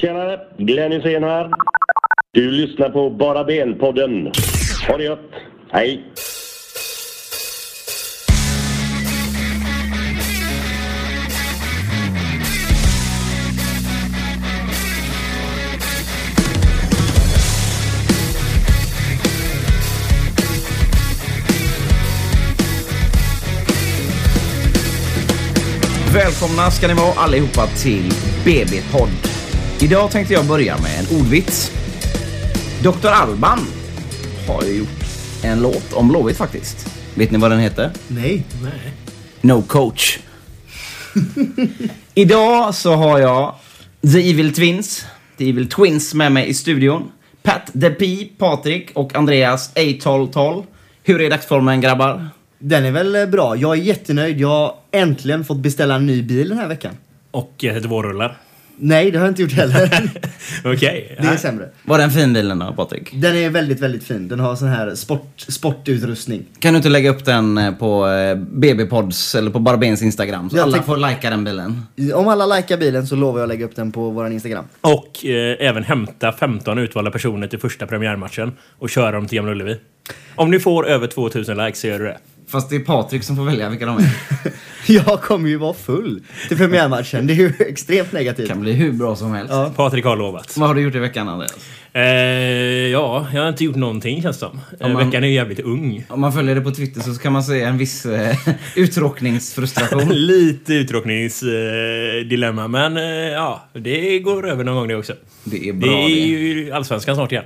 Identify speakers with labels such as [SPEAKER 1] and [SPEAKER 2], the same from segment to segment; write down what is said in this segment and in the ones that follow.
[SPEAKER 1] Tjenare! Glenn Hysén här. Du lyssnar på Bara Ben-podden. Ha det gött! Hej!
[SPEAKER 2] Välkomna ska ni vara allihopa till BB-podd. Idag tänkte jag börja med en ordvits. Dr. Alban har ju gjort en låt om Blåvitt faktiskt. Vet ni vad den heter?
[SPEAKER 3] Nej.
[SPEAKER 2] No coach. Idag så har jag The Evil Twins, The Evil Twins med mig i studion. Pat The P, Patrik och Andreas A1212. Hur är dagsformen grabbar?
[SPEAKER 3] Den är väl eh, bra. Jag är jättenöjd. Jag har äntligen fått beställa en ny bil den här veckan.
[SPEAKER 4] Och ett vårrullar.
[SPEAKER 3] Nej, det har jag inte gjort heller.
[SPEAKER 4] Okej.
[SPEAKER 3] det är sämre.
[SPEAKER 2] Var den fin bilen då Patrik?
[SPEAKER 3] Den är väldigt, väldigt fin. Den har sån här sport, sportutrustning.
[SPEAKER 2] Kan du inte lägga upp den eh, på eh, BB-pods eller på Barbens Instagram? Så
[SPEAKER 3] Jag
[SPEAKER 2] alla
[SPEAKER 3] tänk-
[SPEAKER 2] får likea den bilen.
[SPEAKER 3] Om alla likar bilen så lovar jag att lägga upp den på våran Instagram.
[SPEAKER 4] Och eh, även hämta 15 utvalda personer till första premiärmatchen och köra dem till Gamla Ullevi. Om ni får över 2000 likes så gör du det.
[SPEAKER 2] Fast det är Patrik som får välja vilka de är.
[SPEAKER 3] Jag kommer ju vara full till premiärmatchen. Det är ju extremt negativt.
[SPEAKER 2] kan bli hur bra som helst.
[SPEAKER 3] Ja.
[SPEAKER 4] Patrik har lovat.
[SPEAKER 2] Vad har du gjort i veckan Andreas?
[SPEAKER 4] Eh, ja, jag har inte gjort någonting känns det som. Eh,
[SPEAKER 2] Om man-
[SPEAKER 4] Veckan är ju jävligt ung.
[SPEAKER 2] Om man följer det på Twitter så kan man se en viss eh, uttråkningsfrustration.
[SPEAKER 4] Lite uttråkningsdilemma, eh, dilemma, men eh, ja, det går över någon gång det också.
[SPEAKER 2] Det är
[SPEAKER 4] Det
[SPEAKER 2] bra
[SPEAKER 4] är
[SPEAKER 2] det.
[SPEAKER 4] ju allsvenskan snart igen.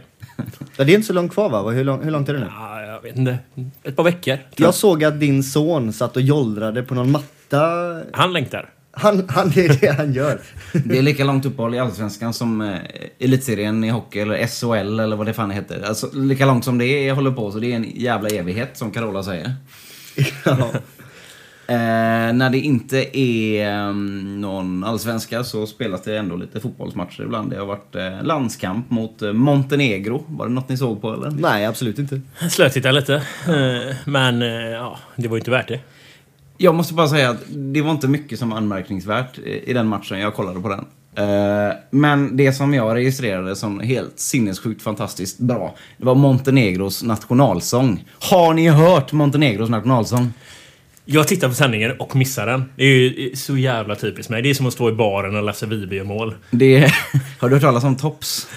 [SPEAKER 3] Ja, det är inte så långt kvar va? Hur, lång, hur långt är det nu?
[SPEAKER 4] Ja, jag vet inte. Ett par veckor. tror
[SPEAKER 3] Jag såg att din son satt och jollrade på någon matta.
[SPEAKER 4] Han längtar.
[SPEAKER 3] Han, han, det är det han gör.
[SPEAKER 2] Det är lika långt uppehåll i Allsvenskan som eh, Elitserien i hockey eller SHL eller vad det fan heter. Alltså lika långt som det är, håller på så det är en jävla evighet som Carola säger.
[SPEAKER 3] Ja.
[SPEAKER 2] Eh, när det inte är um, någon allsvenska så spelas det ändå lite fotbollsmatcher ibland. Det har varit eh, landskamp mot eh, Montenegro. Var det något ni såg på eller?
[SPEAKER 3] Nej, absolut inte.
[SPEAKER 4] Slötitta lite. Eh, Men eh, ja, det var ju inte värt det.
[SPEAKER 2] Jag måste bara säga att det var inte mycket som var anmärkningsvärt i i den matchen. Jag kollade på den. Eh, Men det som jag registrerade som helt sinnessjukt fantastiskt bra, det var Montenegros nationalsång. Har ni hört Montenegros nationalsång?
[SPEAKER 4] Jag tittar på sändningen och missar den. Det är ju så jävla typiskt mig. Det är som att stå i baren och läsa Viby och mål.
[SPEAKER 2] Det, har du hört talas om Tops?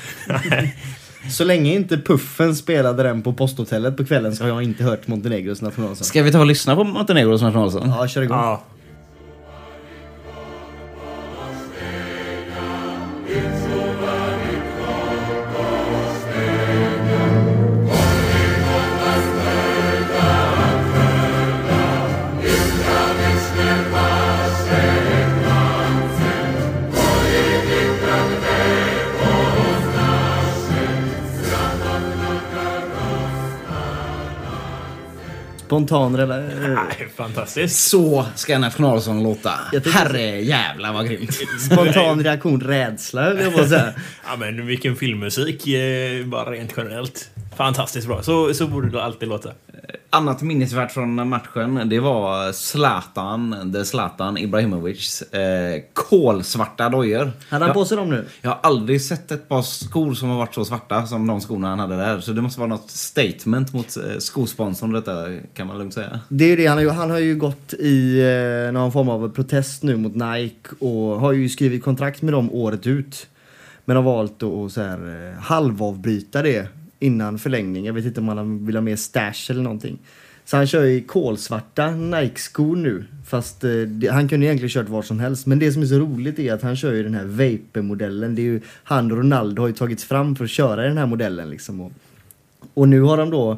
[SPEAKER 3] Så länge inte Puffen spelade den på posthotellet på kvällen så har jag inte hört Montenegros nationalsång.
[SPEAKER 2] Ska vi ta och lyssna på Montenegros nationalsång?
[SPEAKER 3] Ja, kör igång.
[SPEAKER 4] Ja.
[SPEAKER 3] Spontan rela-
[SPEAKER 4] Nej, fantastiskt.
[SPEAKER 2] Så ska en nationalsång låta. Herre jävlar vad grymt.
[SPEAKER 3] spontan reaktion rädsla jag på säga.
[SPEAKER 4] Ja men vilken filmmusik. eh, Bara rent generellt. Fantastiskt bra. Så, så borde det alltid låta.
[SPEAKER 2] Annat minnesvärt från matchen, det var Zlatan, the Zlatan Ibrahimovics eh, kolsvarta dojor.
[SPEAKER 3] Hade han på sig dem nu?
[SPEAKER 2] Jag har aldrig sett ett par skor som har varit så svarta som de skorna han hade där. Så det måste vara något statement mot eh, skosponsorn detta, kan man lugnt säga.
[SPEAKER 3] Det är ju det, han har ju, han har ju gått i eh, någon form av protest nu mot Nike och har ju skrivit kontrakt med dem året ut. Men har valt att att så här, eh, halvavbryta det innan förlängning. Jag vet inte om han vill ha mer stash eller någonting. Så han kör ju i kolsvarta Nike-skor nu. Fast eh, det, han kunde egentligen kört var som helst. Men det som är så roligt är att han kör ju den här Vape-modellen. Det är ju, han och Ronaldo har ju tagits fram för att köra i den här modellen liksom. Och, och nu har de då,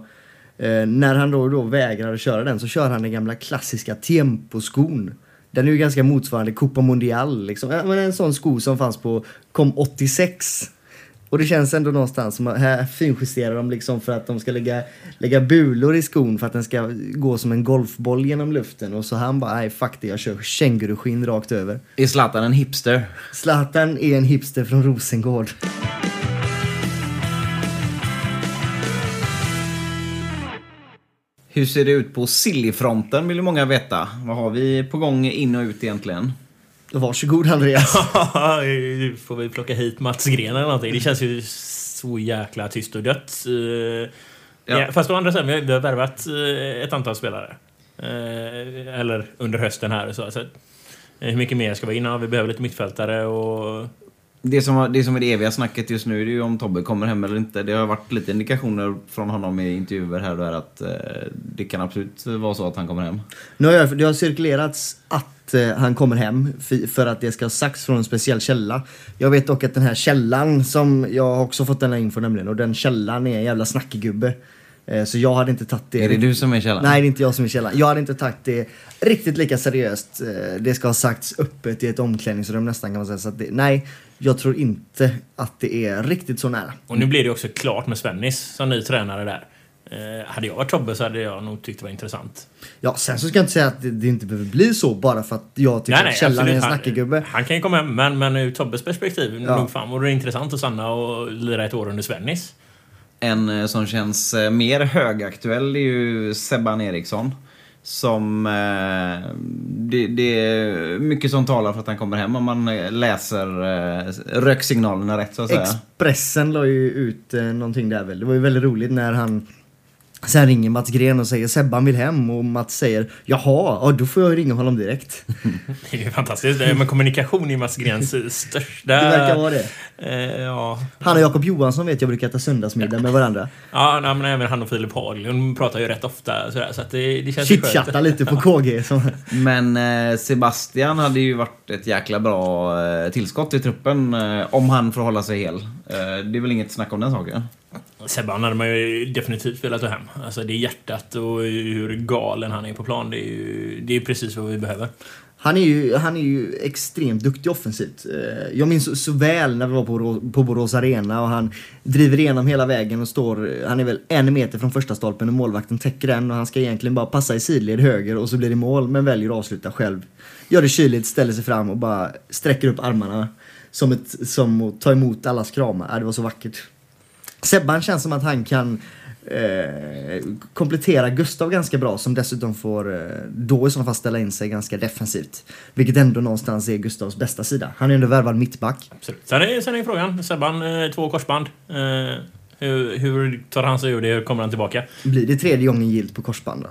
[SPEAKER 3] eh, när han då, då vägrar att köra den så kör han den gamla klassiska Tempo-skon. Den är ju ganska motsvarande Copa Mundial liksom. Ja, men en sån sko som fanns på, kom 86. Och det känns ändå någonstans som att här finjusterar de liksom för att de ska lägga, lägga bulor i skon för att den ska gå som en golfboll genom luften. Och så han bara, nej fuck det, jag kör känguruskinn rakt över.
[SPEAKER 2] Är Zlatan en hipster?
[SPEAKER 3] Zlatan är en hipster från Rosengård.
[SPEAKER 2] Hur ser det ut på Sillyfronten vill ju många veta. Vad har vi på gång in och ut egentligen?
[SPEAKER 3] Varsågod Andreas.
[SPEAKER 4] Nu får vi plocka hit Mats Gren eller någonting. Det känns ju så jäkla tyst och dött. Eh,
[SPEAKER 2] Ja.
[SPEAKER 4] Ja. Fast å andra sidan, vi har- vi har värvat eh, ett antal spelare. Eh, Eller under hösten här. Så, så, hur mycket mer ska vi in? Ja, vi behöver lite mittfältare och...
[SPEAKER 2] Det som, det som är det eviga snacket just nu är ju om Tobbe kommer hem eller inte. Det har varit lite indikationer från honom i intervjuer här och där att eh, det kan absolut vara så att han kommer hem.
[SPEAKER 3] Nu har jag, det har cirkulerats att eh, han kommer hem för att det ska ha sagts från en speciell källa. Jag vet dock att den här källan som jag också fått den här info nämligen och den källan är en jävla snackegubbe. Eh, så jag hade inte tagit det.
[SPEAKER 2] Är det du som är källan?
[SPEAKER 3] Nej, det är inte jag som är källan. Jag hade inte tagit det riktigt lika seriöst. Eh, Det ska ha sagts öppet i ett omklädningsrum nästan kan man säga. Så att det, nej, jag tror inte att det är riktigt så nära.
[SPEAKER 4] Och nu blir det också klart med Svennis som ny tränare där. Eh, hade jag varit Tobbe så hade jag nog tyckt det var intressant.
[SPEAKER 3] Ja, sen så ska jag inte säga att det, det inte behöver bli så bara för att jag tycker att källan är en
[SPEAKER 4] Han-
[SPEAKER 3] snackegubbe.
[SPEAKER 4] Han, kan ju komma hem, men, men ur Tobbes perspektiv,
[SPEAKER 3] Ja.
[SPEAKER 4] nog fan vore det intressant att stanna och lira ett år under Svennis.
[SPEAKER 2] En eh, som känns eh, mer högaktuell är ju Sebban Eriksson. Som... Eh, det, det är mycket som talar för att han kommer hem om man läser eh, röksignalerna rätt så att säga.
[SPEAKER 3] Expressen la ju ut eh, någonting där väl. Det var ju väldigt roligt när han Sen ringer Mats Gren och säger Sebban vill hem och Mats säger Jaha, ja, då får jag ringa honom direkt.
[SPEAKER 4] Det är ju fantastiskt. Men kommunikation är Mats Grens största...
[SPEAKER 3] Det verkar vara det.
[SPEAKER 4] Eh, ja.
[SPEAKER 3] Han och Jakob Johansson vet jag brukar äta söndagsmiddag med varandra.
[SPEAKER 4] Ja, nej, men även han och Filip Haglund pratar ju rätt ofta sådär, så att det, det känns ju skönt.
[SPEAKER 3] Chitchatta lite på KG. Som,
[SPEAKER 2] Men eh, Sebastian hade ju varit ett jäkla bra eh, tillskott i truppen eh, om han får hålla sig hel. Eh, det är väl inget snack om den saken.
[SPEAKER 4] Sebban hade man ju definitivt velat ta hem. Alltså det är hjärtat och hur galen han är på plan. Det är ju det är precis vad vi behöver.
[SPEAKER 3] han, är ju, han är ju extremt duktig offensivt. Eh, jag minns så, så väl när vi var på, på Borås Arena och han driver igenom hela vägen och står, han är väl en meter från första stolpen och målvakten täcker den och han ska egentligen bara passa i sidled höger och så blir det mål men väljer att avsluta själv. Gör det kyligt, ställer sig fram och bara sträcker upp armarna som, ett, som att ta emot allas kramar. Det var så vackert. Sebban känns som att han kan eh, komplettera Gustav ganska bra som dessutom får eh, då i sådana fall ställa in sig ganska defensivt. Vilket ändå någonstans är Gustavs bästa sida. Han är ändå värvad mittback.
[SPEAKER 4] Absolut. Sen är, sen är frågan, Sebban, eh, två korsband. Eh, hur, hur tar han sig ur det? Hur kommer han tillbaka?
[SPEAKER 3] Blir det tredje gången gilt på korsband då?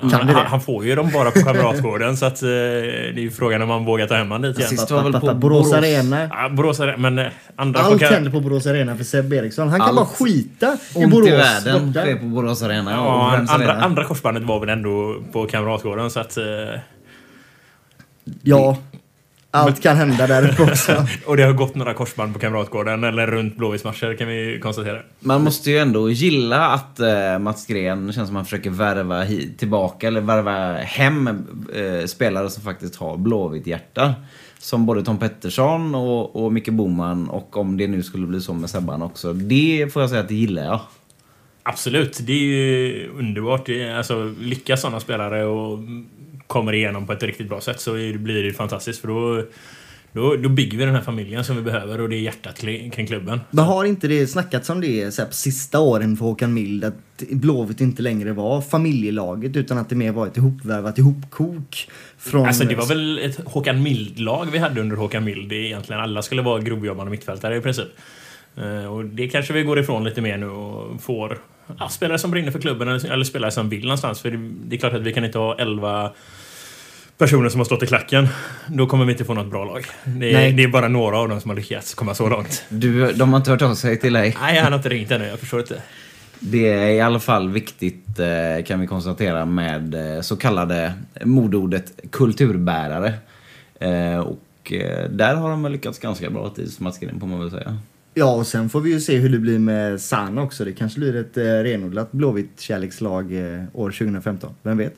[SPEAKER 3] Kan
[SPEAKER 4] han,
[SPEAKER 3] det
[SPEAKER 4] han,
[SPEAKER 3] det?
[SPEAKER 4] han får ju dem bara på Kamratgården så att eh, det är ju frågan om man vågar ta hem han dit igen.
[SPEAKER 2] Sist var väl på
[SPEAKER 3] Borås. Arena.
[SPEAKER 4] Ja, Borås är men eh, andra
[SPEAKER 3] Allt
[SPEAKER 4] får-
[SPEAKER 3] händer på Borås Arena för Seb Eriksson. Han kan
[SPEAKER 2] Allt
[SPEAKER 3] bara skita i
[SPEAKER 2] Ont
[SPEAKER 3] Borås
[SPEAKER 2] i världen sker på Borås Arena.
[SPEAKER 4] Ja,
[SPEAKER 2] och Friends
[SPEAKER 4] andra,
[SPEAKER 2] Arena.
[SPEAKER 4] andra korsbandet var väl ändå på Kamratgården så att... Eh,
[SPEAKER 3] Ja, allt kan hända där uppe också.
[SPEAKER 4] och det har gått några korsband på Kamratgården eller runt Blåvittsmatcher kan vi konstatera.
[SPEAKER 2] Man måste ju ändå gilla att eh, Mats Gren känns som att han försöker värva hi- tillbaka eller värva hem eh, spelare som faktiskt har blåvitt hjärta. Som både Tom Pettersson och, och Micke Boman och om det nu skulle bli så med Sebban också. Det får jag säga att det gillar jag.
[SPEAKER 4] Absolut, det är ju underbart. Det är, alltså, lyckas sådana spelare och kommer igenom på ett riktigt bra sätt så blir det fantastiskt för då, då, då bygger vi den här familjen som vi behöver och det är hjärtat kring klubben.
[SPEAKER 3] Men har inte det snackats om det så här, på sista åren för Håkan Mild att Blåvitt inte längre var familjelaget utan att det mer var ett ihopvärvat ihopkok? Från,
[SPEAKER 4] Alltså det var väl ett Håkan Mild-lag vi hade under Håkan Mild. Egentligen alla skulle vara grovjobbande mittfältare i princip. Eh, Och det kanske vi går ifrån lite mer nu och får ja, spelare som brinner för klubben eller, spelare som vill någonstans. För det, det är klart att vi kan inte ha 11 personer som har stått i klacken. Då kommer vi inte få något bra lag. Det är,
[SPEAKER 3] Nej.
[SPEAKER 4] det är bara några av dem som har lyckats komma så långt.
[SPEAKER 2] Du, de har inte hört av sig till dig.
[SPEAKER 4] Nej, han har inte ringt ännu. Jag förstår inte.
[SPEAKER 2] Det är i alla fall viktigt eh, kan vi konstatera med eh, så kallade modordet kulturbärare. Eh, Och där har de väl lyckats ganska bra tills Mats Green får man väl säga.
[SPEAKER 3] Ja, och sen får vi ju se hur det blir med Sana också. Det kanske blir ett renodlat Blåvitt kärlekslag år 2015. Vem vet?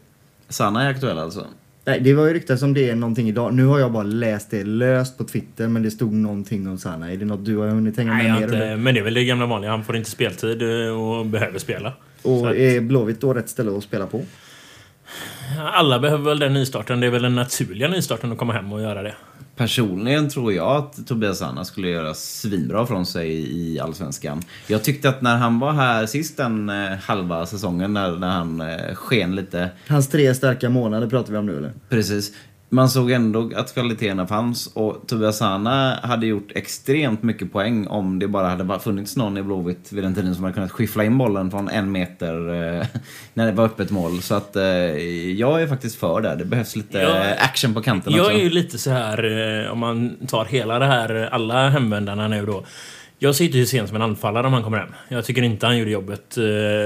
[SPEAKER 2] Sanna är aktuell alltså.
[SPEAKER 3] Nej, det var ju ryktats om det någonting idag. Nu har jag bara läst det löst på Twitter, men det stod någonting om Sana. Är det något du har hunnit hänga
[SPEAKER 4] Nej,
[SPEAKER 3] med
[SPEAKER 4] har
[SPEAKER 3] mer
[SPEAKER 4] inte, men det är väl det gamla vanliga. Han får inte speltid eh, och behöver spela.
[SPEAKER 3] Och
[SPEAKER 4] att-
[SPEAKER 3] är Blåvitt då rätt ställe att spela på?
[SPEAKER 4] Alla behöver väl den nystarten. Det är väl den naturliga nystarten att komma hem och göra det.
[SPEAKER 2] Personligen tror jag att Tobias Sanna skulle göra svinbra från sig i Allsvenskan. Jag tyckte att när han var här sist den eh, halva säsongen, när, när han eh, sken lite,
[SPEAKER 3] Hans tre starka månader pratar vi om nu eller?
[SPEAKER 2] precis. Man såg ändå att kvaliteterna fanns och Tobias Sana hade gjort extremt mycket poäng om det bara hade funnits någon i Blåvitt vid den tiden som hade kunnat skyffla in bollen från en meter eh, när det var öppet mål. Så att eh, jag är faktiskt för det. Det behövs lite
[SPEAKER 4] Ja.
[SPEAKER 2] action på kanten
[SPEAKER 4] Jag
[SPEAKER 2] också.
[SPEAKER 4] är ju lite så här eh, om man tar hela det här, alla hemvändarna nu då. Jag ser inte Hysén som en anfallare om han kommer hem. Jag tycker inte han gjorde jobbet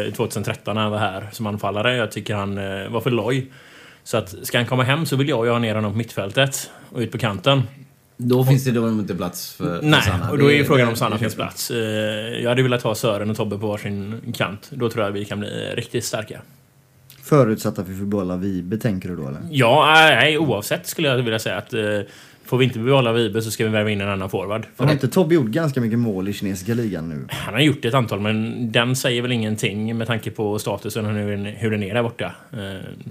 [SPEAKER 4] eh, 2013 när han var här som anfallare. Jag tycker han var för loj. Så att ska han komma hem så vill jag ju ha ner honom på mittfältet och ut på kanten.
[SPEAKER 2] Då finns det då inte plats för, för
[SPEAKER 4] Nej,
[SPEAKER 2] Sanna.
[SPEAKER 4] och då är ju frågan om Sanna finns plats. Eh, Jag hade velat ha Sören och Tobbe på varsin kant. Då tror jag vi kan bli riktigt starka.
[SPEAKER 3] Förutsatt att vi får behålla Vibe, tänker du då eller?
[SPEAKER 4] Ja, nej, oavsett skulle jag vilja säga att eh, får vi inte behålla Vibe så ska vi värva in en annan forward. För
[SPEAKER 3] Har inte Tobbe gjort ganska mycket mål i kinesiska ligan nu?
[SPEAKER 4] Han har gjort ett antal, men den säger väl ingenting med tanke på statusen och hur den, är där borta. Eh,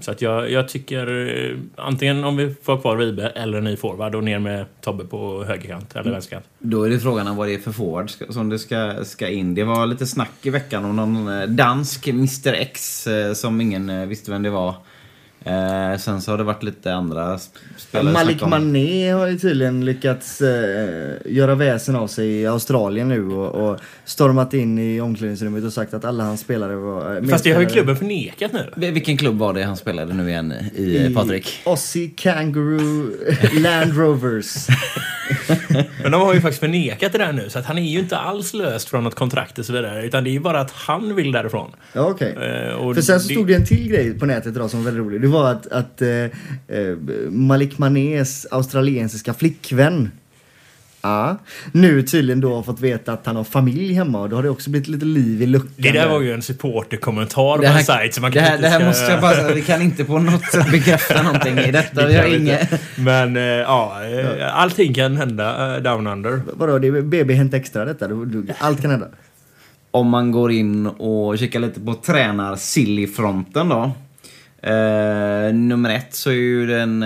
[SPEAKER 4] Så att jag, jag tycker eh, antingen om vi får kvar Vibe eller en ny forward och ner med Tobbe på högerkant eller vänsterkant.
[SPEAKER 2] Då är det frågan om vad det är för forward som det ska, ska in. Det var lite snack i veckan om någon eh, dansk Mr X som ingen visste vem det var. Eh, sen så har det varit lite andra sp- spelare
[SPEAKER 3] Malik
[SPEAKER 2] om.
[SPEAKER 3] Mané har ju tydligen lyckats eh, göra väsen av sig i Australien nu och, och stormat in i omklädningsrummet och sagt att alla hans spelare var... eh,
[SPEAKER 4] Fast det har ju klubben förnekat nu.
[SPEAKER 2] Vil- Vilken klubb var det han spelade nu igen i, i eh, Patrik?
[SPEAKER 3] Aussie Kangaroo Land Rovers.
[SPEAKER 4] Men de har ju faktiskt förnekat det där nu, så att han är ju inte alls löst från något kontrakt och så vidare. Utan det är ju bara att han vill därifrån.
[SPEAKER 3] Ja, okej.
[SPEAKER 4] Eh, och
[SPEAKER 3] För sen så
[SPEAKER 4] det-
[SPEAKER 3] stod det en till grej på nätet idag som var väldigt rolig. Det var att, att eh, eh, Malik Manés australiensiska flickvän Ja. Nu tydligen då har fått veta att han har familj hemma och då har det också blivit lite liv i luckan.
[SPEAKER 4] Det där var ju en supporterkommentar på en sajt som man
[SPEAKER 2] det här, det här
[SPEAKER 4] ska-
[SPEAKER 2] måste jag bara säga, vi kan inte på något sätt bekräfta någonting i detta. Vi har
[SPEAKER 4] kan
[SPEAKER 2] inget...
[SPEAKER 4] Men eh, ja, eh, allting kan hända eh, down under.
[SPEAKER 3] Vadå, det är BB Hänt Extra detta? Allt kan hända.
[SPEAKER 2] Om man går in och kikar lite på tränar-silly-fronten då. Eh, nummer ett så är ju den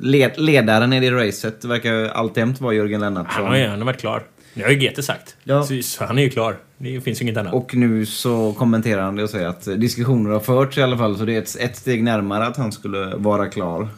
[SPEAKER 2] led, ledaren i det racet verkar ju alltjämt vara Jörgen Lennartsson.
[SPEAKER 4] Han har ju gärna varit klar. Det har ju GT sagt.
[SPEAKER 3] Ja.
[SPEAKER 4] Så, han är ju klar. Det finns ju inget annat.
[SPEAKER 2] Och nu så kommenterar han det och säger att diskussioner har förts i alla fall så det är ett, ett steg närmare att han skulle vara klar.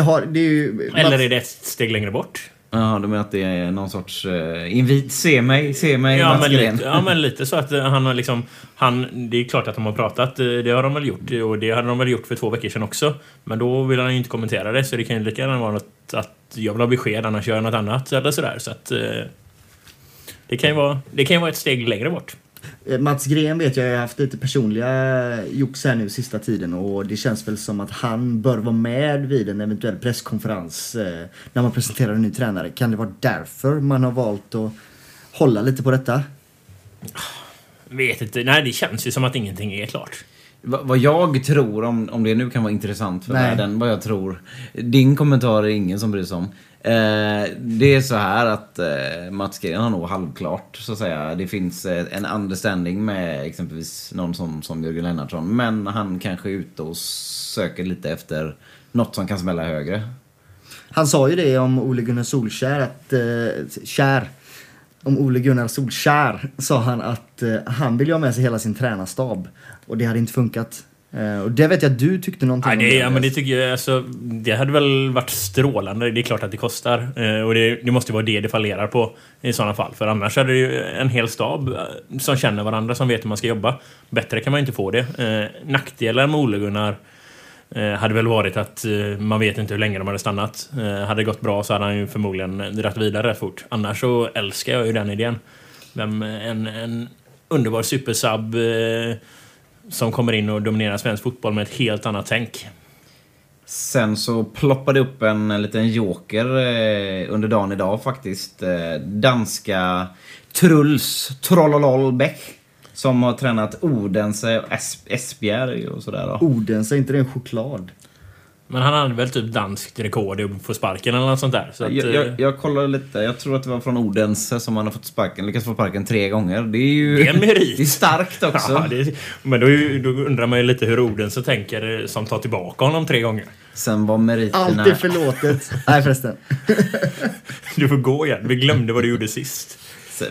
[SPEAKER 3] Har, det är ju,
[SPEAKER 4] Eller är det ett steg längre bort?
[SPEAKER 2] Jaha, du menar att det är någon sorts uh, invit? Se mig, se mig,
[SPEAKER 4] Ja men, lite, ja men lite så att eh, han har liksom... Han, det är klart att de har pratat, eh, det har de väl gjort. Och det hade de väl gjort för två veckor sedan också. Men då vill han ju inte kommentera det, så det kan ju lika gärna vara något att jag vill ha besked, annars gör jag något annat eller sådär. Så att... eh, Det kan ju vara, det kan ju vara ett steg längre bort.
[SPEAKER 3] Eh, Mats Gren vet jag har haft lite personliga jox här nu sista tiden och det känns väl som att han bör vara med vid en eventuell presskonferens eh, när man presenterar en ny tränare. Kan det vara därför man har valt att hålla lite på detta?
[SPEAKER 4] Vet inte. Nej, det känns ju som att ingenting är klart.
[SPEAKER 2] Va- Vad jag tror, om, om det nu kan vara intressant för
[SPEAKER 3] Nej.
[SPEAKER 2] världen, vad jag tror. Din kommentar är ingen som bryr sig om. Eh, det är så här att eh, Mats Green har nog halvklart, så att säga. Det finns eh, en understanding med exempelvis någon som, som Jörgen Lennartsson. Men han kanske är ute och söker lite efter något som kan smälla högre.
[SPEAKER 3] Han sa ju det om Ole Gunnar Solskär att... Eh, kär. Om Ole Gunnar Solskär sa han att eh, han vill ju ha med sig hela sin tränarstab. Och det hade inte funkat. Eh, och det vet jag att du tyckte någonting
[SPEAKER 4] Nej,
[SPEAKER 3] om.
[SPEAKER 4] det, ja, men det tycker jag, alltså, det hade väl varit strålande. Det är klart att det kostar. Eh, och det, det måste vara det det fallerar på i sådana fall. För annars är det ju en hel stab eh, som känner varandra, som vet hur man ska jobba. Bättre kan man inte få det. Nackdelar med Ole Gunnar eh, hade väl varit att man vet inte hur länge de hade stannat. Hade det gått bra så hade han ju förmodligen dragit vidare rätt fort. Annars så älskar jag ju den idén. En, en underbar supersub som kommer in och dominerar svensk fotboll med ett helt annat tänk.
[SPEAKER 2] Sen så ploppade upp en, en liten joker eh, under dagen idag faktiskt. Eh, danska Truls Trollolol Bäck. Som har tränat Odense och Es- Esbjerg och sådär då.
[SPEAKER 3] Odense, är inte det en choklad?
[SPEAKER 4] Men han hade väl typ danskt rekord i att få sparken eller något sånt där. Så att,
[SPEAKER 2] jag,
[SPEAKER 4] eh,
[SPEAKER 2] jag, jag kollade lite, jag tror att det var från Odense som han har fått sparken, lyckats få sparken tre gånger. Det är ju...
[SPEAKER 4] Det är en merit.
[SPEAKER 2] Det är starkt också.
[SPEAKER 4] Ja, det, är- men då, då undrar man ju lite hur Odense tänker eh, som tar tillbaka honom tre gånger.
[SPEAKER 2] Sen var meriterna...
[SPEAKER 3] Allt är förlåtet. Nej förresten.
[SPEAKER 4] Du får gå igen. Vi glömde vad du gjorde sist.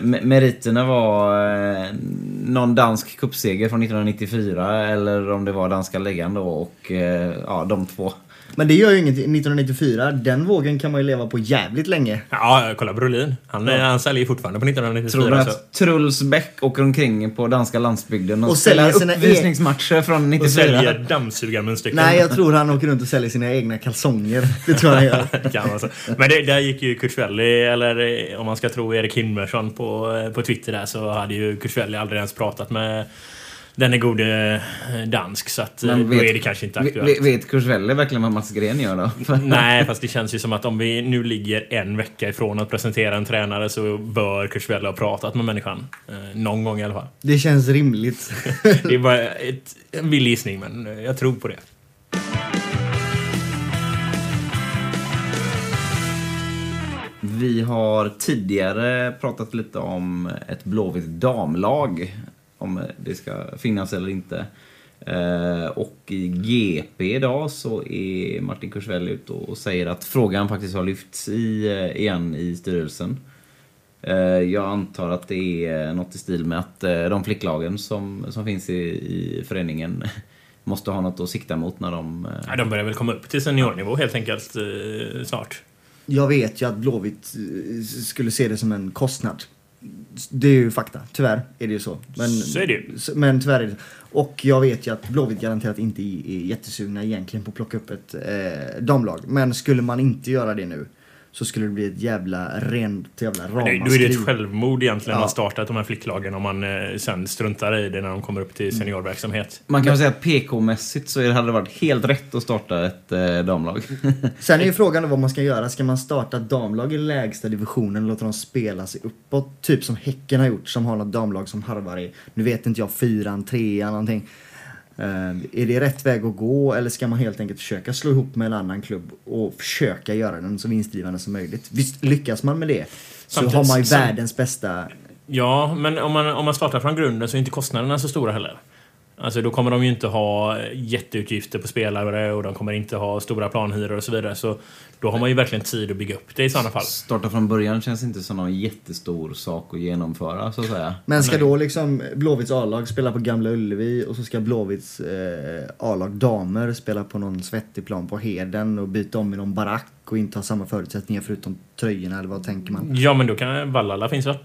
[SPEAKER 2] Meriterna var eh, någon dansk cupseger från 1994 eller om det var danska ligan då och eh, ja, de två.
[SPEAKER 3] Men det gör ju inget 1994. Den vågen kan man ju leva på jävligt länge.
[SPEAKER 4] Ja, kolla Brolin. Han,
[SPEAKER 3] Ja.
[SPEAKER 4] han säljer fortfarande på 1994.
[SPEAKER 2] Tror du
[SPEAKER 4] så.
[SPEAKER 2] att Truls Bäck åker omkring på danska landsbygden och,
[SPEAKER 3] Och säljer sina e-
[SPEAKER 2] uppvisningsmatcher från
[SPEAKER 4] Och
[SPEAKER 2] 94?
[SPEAKER 4] säljer dammsugarmunstycken.
[SPEAKER 3] Nej, jag tror han åker runt och säljer sina egna kalsonger. Det tror jag han gör.
[SPEAKER 4] kan man säga. Men det, där gick ju Kurzwelli, eller eh, om man ska tro Erik Himmersson på, eh, på Twitter där, så hade ju Kurzwelli aldrig ens pratat med denne gode eh, dansk. Så att,
[SPEAKER 2] Men
[SPEAKER 4] Men
[SPEAKER 2] vet-
[SPEAKER 4] då är det kanske inte
[SPEAKER 2] Vet,
[SPEAKER 4] aktuellt.
[SPEAKER 2] vet Kurzwelle verkligen vad Mats Gren gör då?
[SPEAKER 4] Nej, fast det känns ju som att om vi nu ligger en vecka ifrån att presentera en tränare så bör Kurzwelli ha pratat med människan. Eh, någon gång i alla fall.
[SPEAKER 3] Det känns rimligt.
[SPEAKER 4] Det är bara ett, en vild gissning, men eh, jag tror på det.
[SPEAKER 2] Vi har tidigare pratat lite om ett Blåvitt damlag. Om det ska finnas eller inte. Eh, och i GP idag så är Martin Kursvell ute och säger att frågan faktiskt har lyfts i, eh, igen i styrelsen. Eh, jag antar att det är något i stil med att de flicklagen som, som finns i, i föreningen måste ha något att sikta mot när de...
[SPEAKER 4] Ja, de börjar väl komma upp till seniornivå helt enkelt snart.
[SPEAKER 3] Jag vet ju att Blåvitt skulle se det som en kostnad. Det är ju fakta. Tyvärr är det ju så. Men,
[SPEAKER 4] Så är det ju.
[SPEAKER 3] Men tyvärr är det Och jag vet ju att Blåvitt garanterat inte är jättesugna egentligen på att plocka upp ett eh, damlag. Men skulle man inte göra det nu så skulle det bli ett jävla rent jävla
[SPEAKER 4] det- Då är det
[SPEAKER 3] ramaskri.
[SPEAKER 4] ett självmord egentligen
[SPEAKER 3] Ja.
[SPEAKER 4] att starta de här flicklagen om man eh, sen struntar i det när de kommer upp till seniorverksamhet.
[SPEAKER 2] Man kan väl säga att PK-mässigt så hade det varit helt rätt att starta ett eh, damlag.
[SPEAKER 3] Sen är ju frågan vad man ska göra. Ska man starta ett damlag i lägsta divisionen och låta dem spela sig uppåt? Typ som Häcken har gjort som har något damlag som harvar i, nu vet inte jag, fyran, trean någonting. Eh, är det rätt väg att gå eller ska man helt enkelt försöka slå ihop med en annan klubb och försöka göra den så vinstdrivande som möjligt? Visst, lyckas man med det så
[SPEAKER 4] Samtidigt-
[SPEAKER 3] har man ju världens bästa...
[SPEAKER 4] Ja, men om man, om man startar från grunden så är inte kostnaderna så stora heller. Alltså då kommer de ju inte ha jätteutgifter på spelare och de kommer inte ha stora planhyror och så vidare. Så då har man ju verkligen tid att bygga upp det i sådana fall.
[SPEAKER 2] Starta från början känns inte som någon jättestor sak att genomföra, så att säga.
[SPEAKER 3] Men ska
[SPEAKER 4] Nej.
[SPEAKER 3] då liksom Blåvitts A-lag spela på Gamla Ullevi och så ska Blåvitts eh, A-lag damer spela på någon svettig plan på Heden och byta om i någon barack och inte ha samma förutsättningar förutom tröjorna eller vad tänker man?
[SPEAKER 4] Ja, men då kan Vallala finns väl?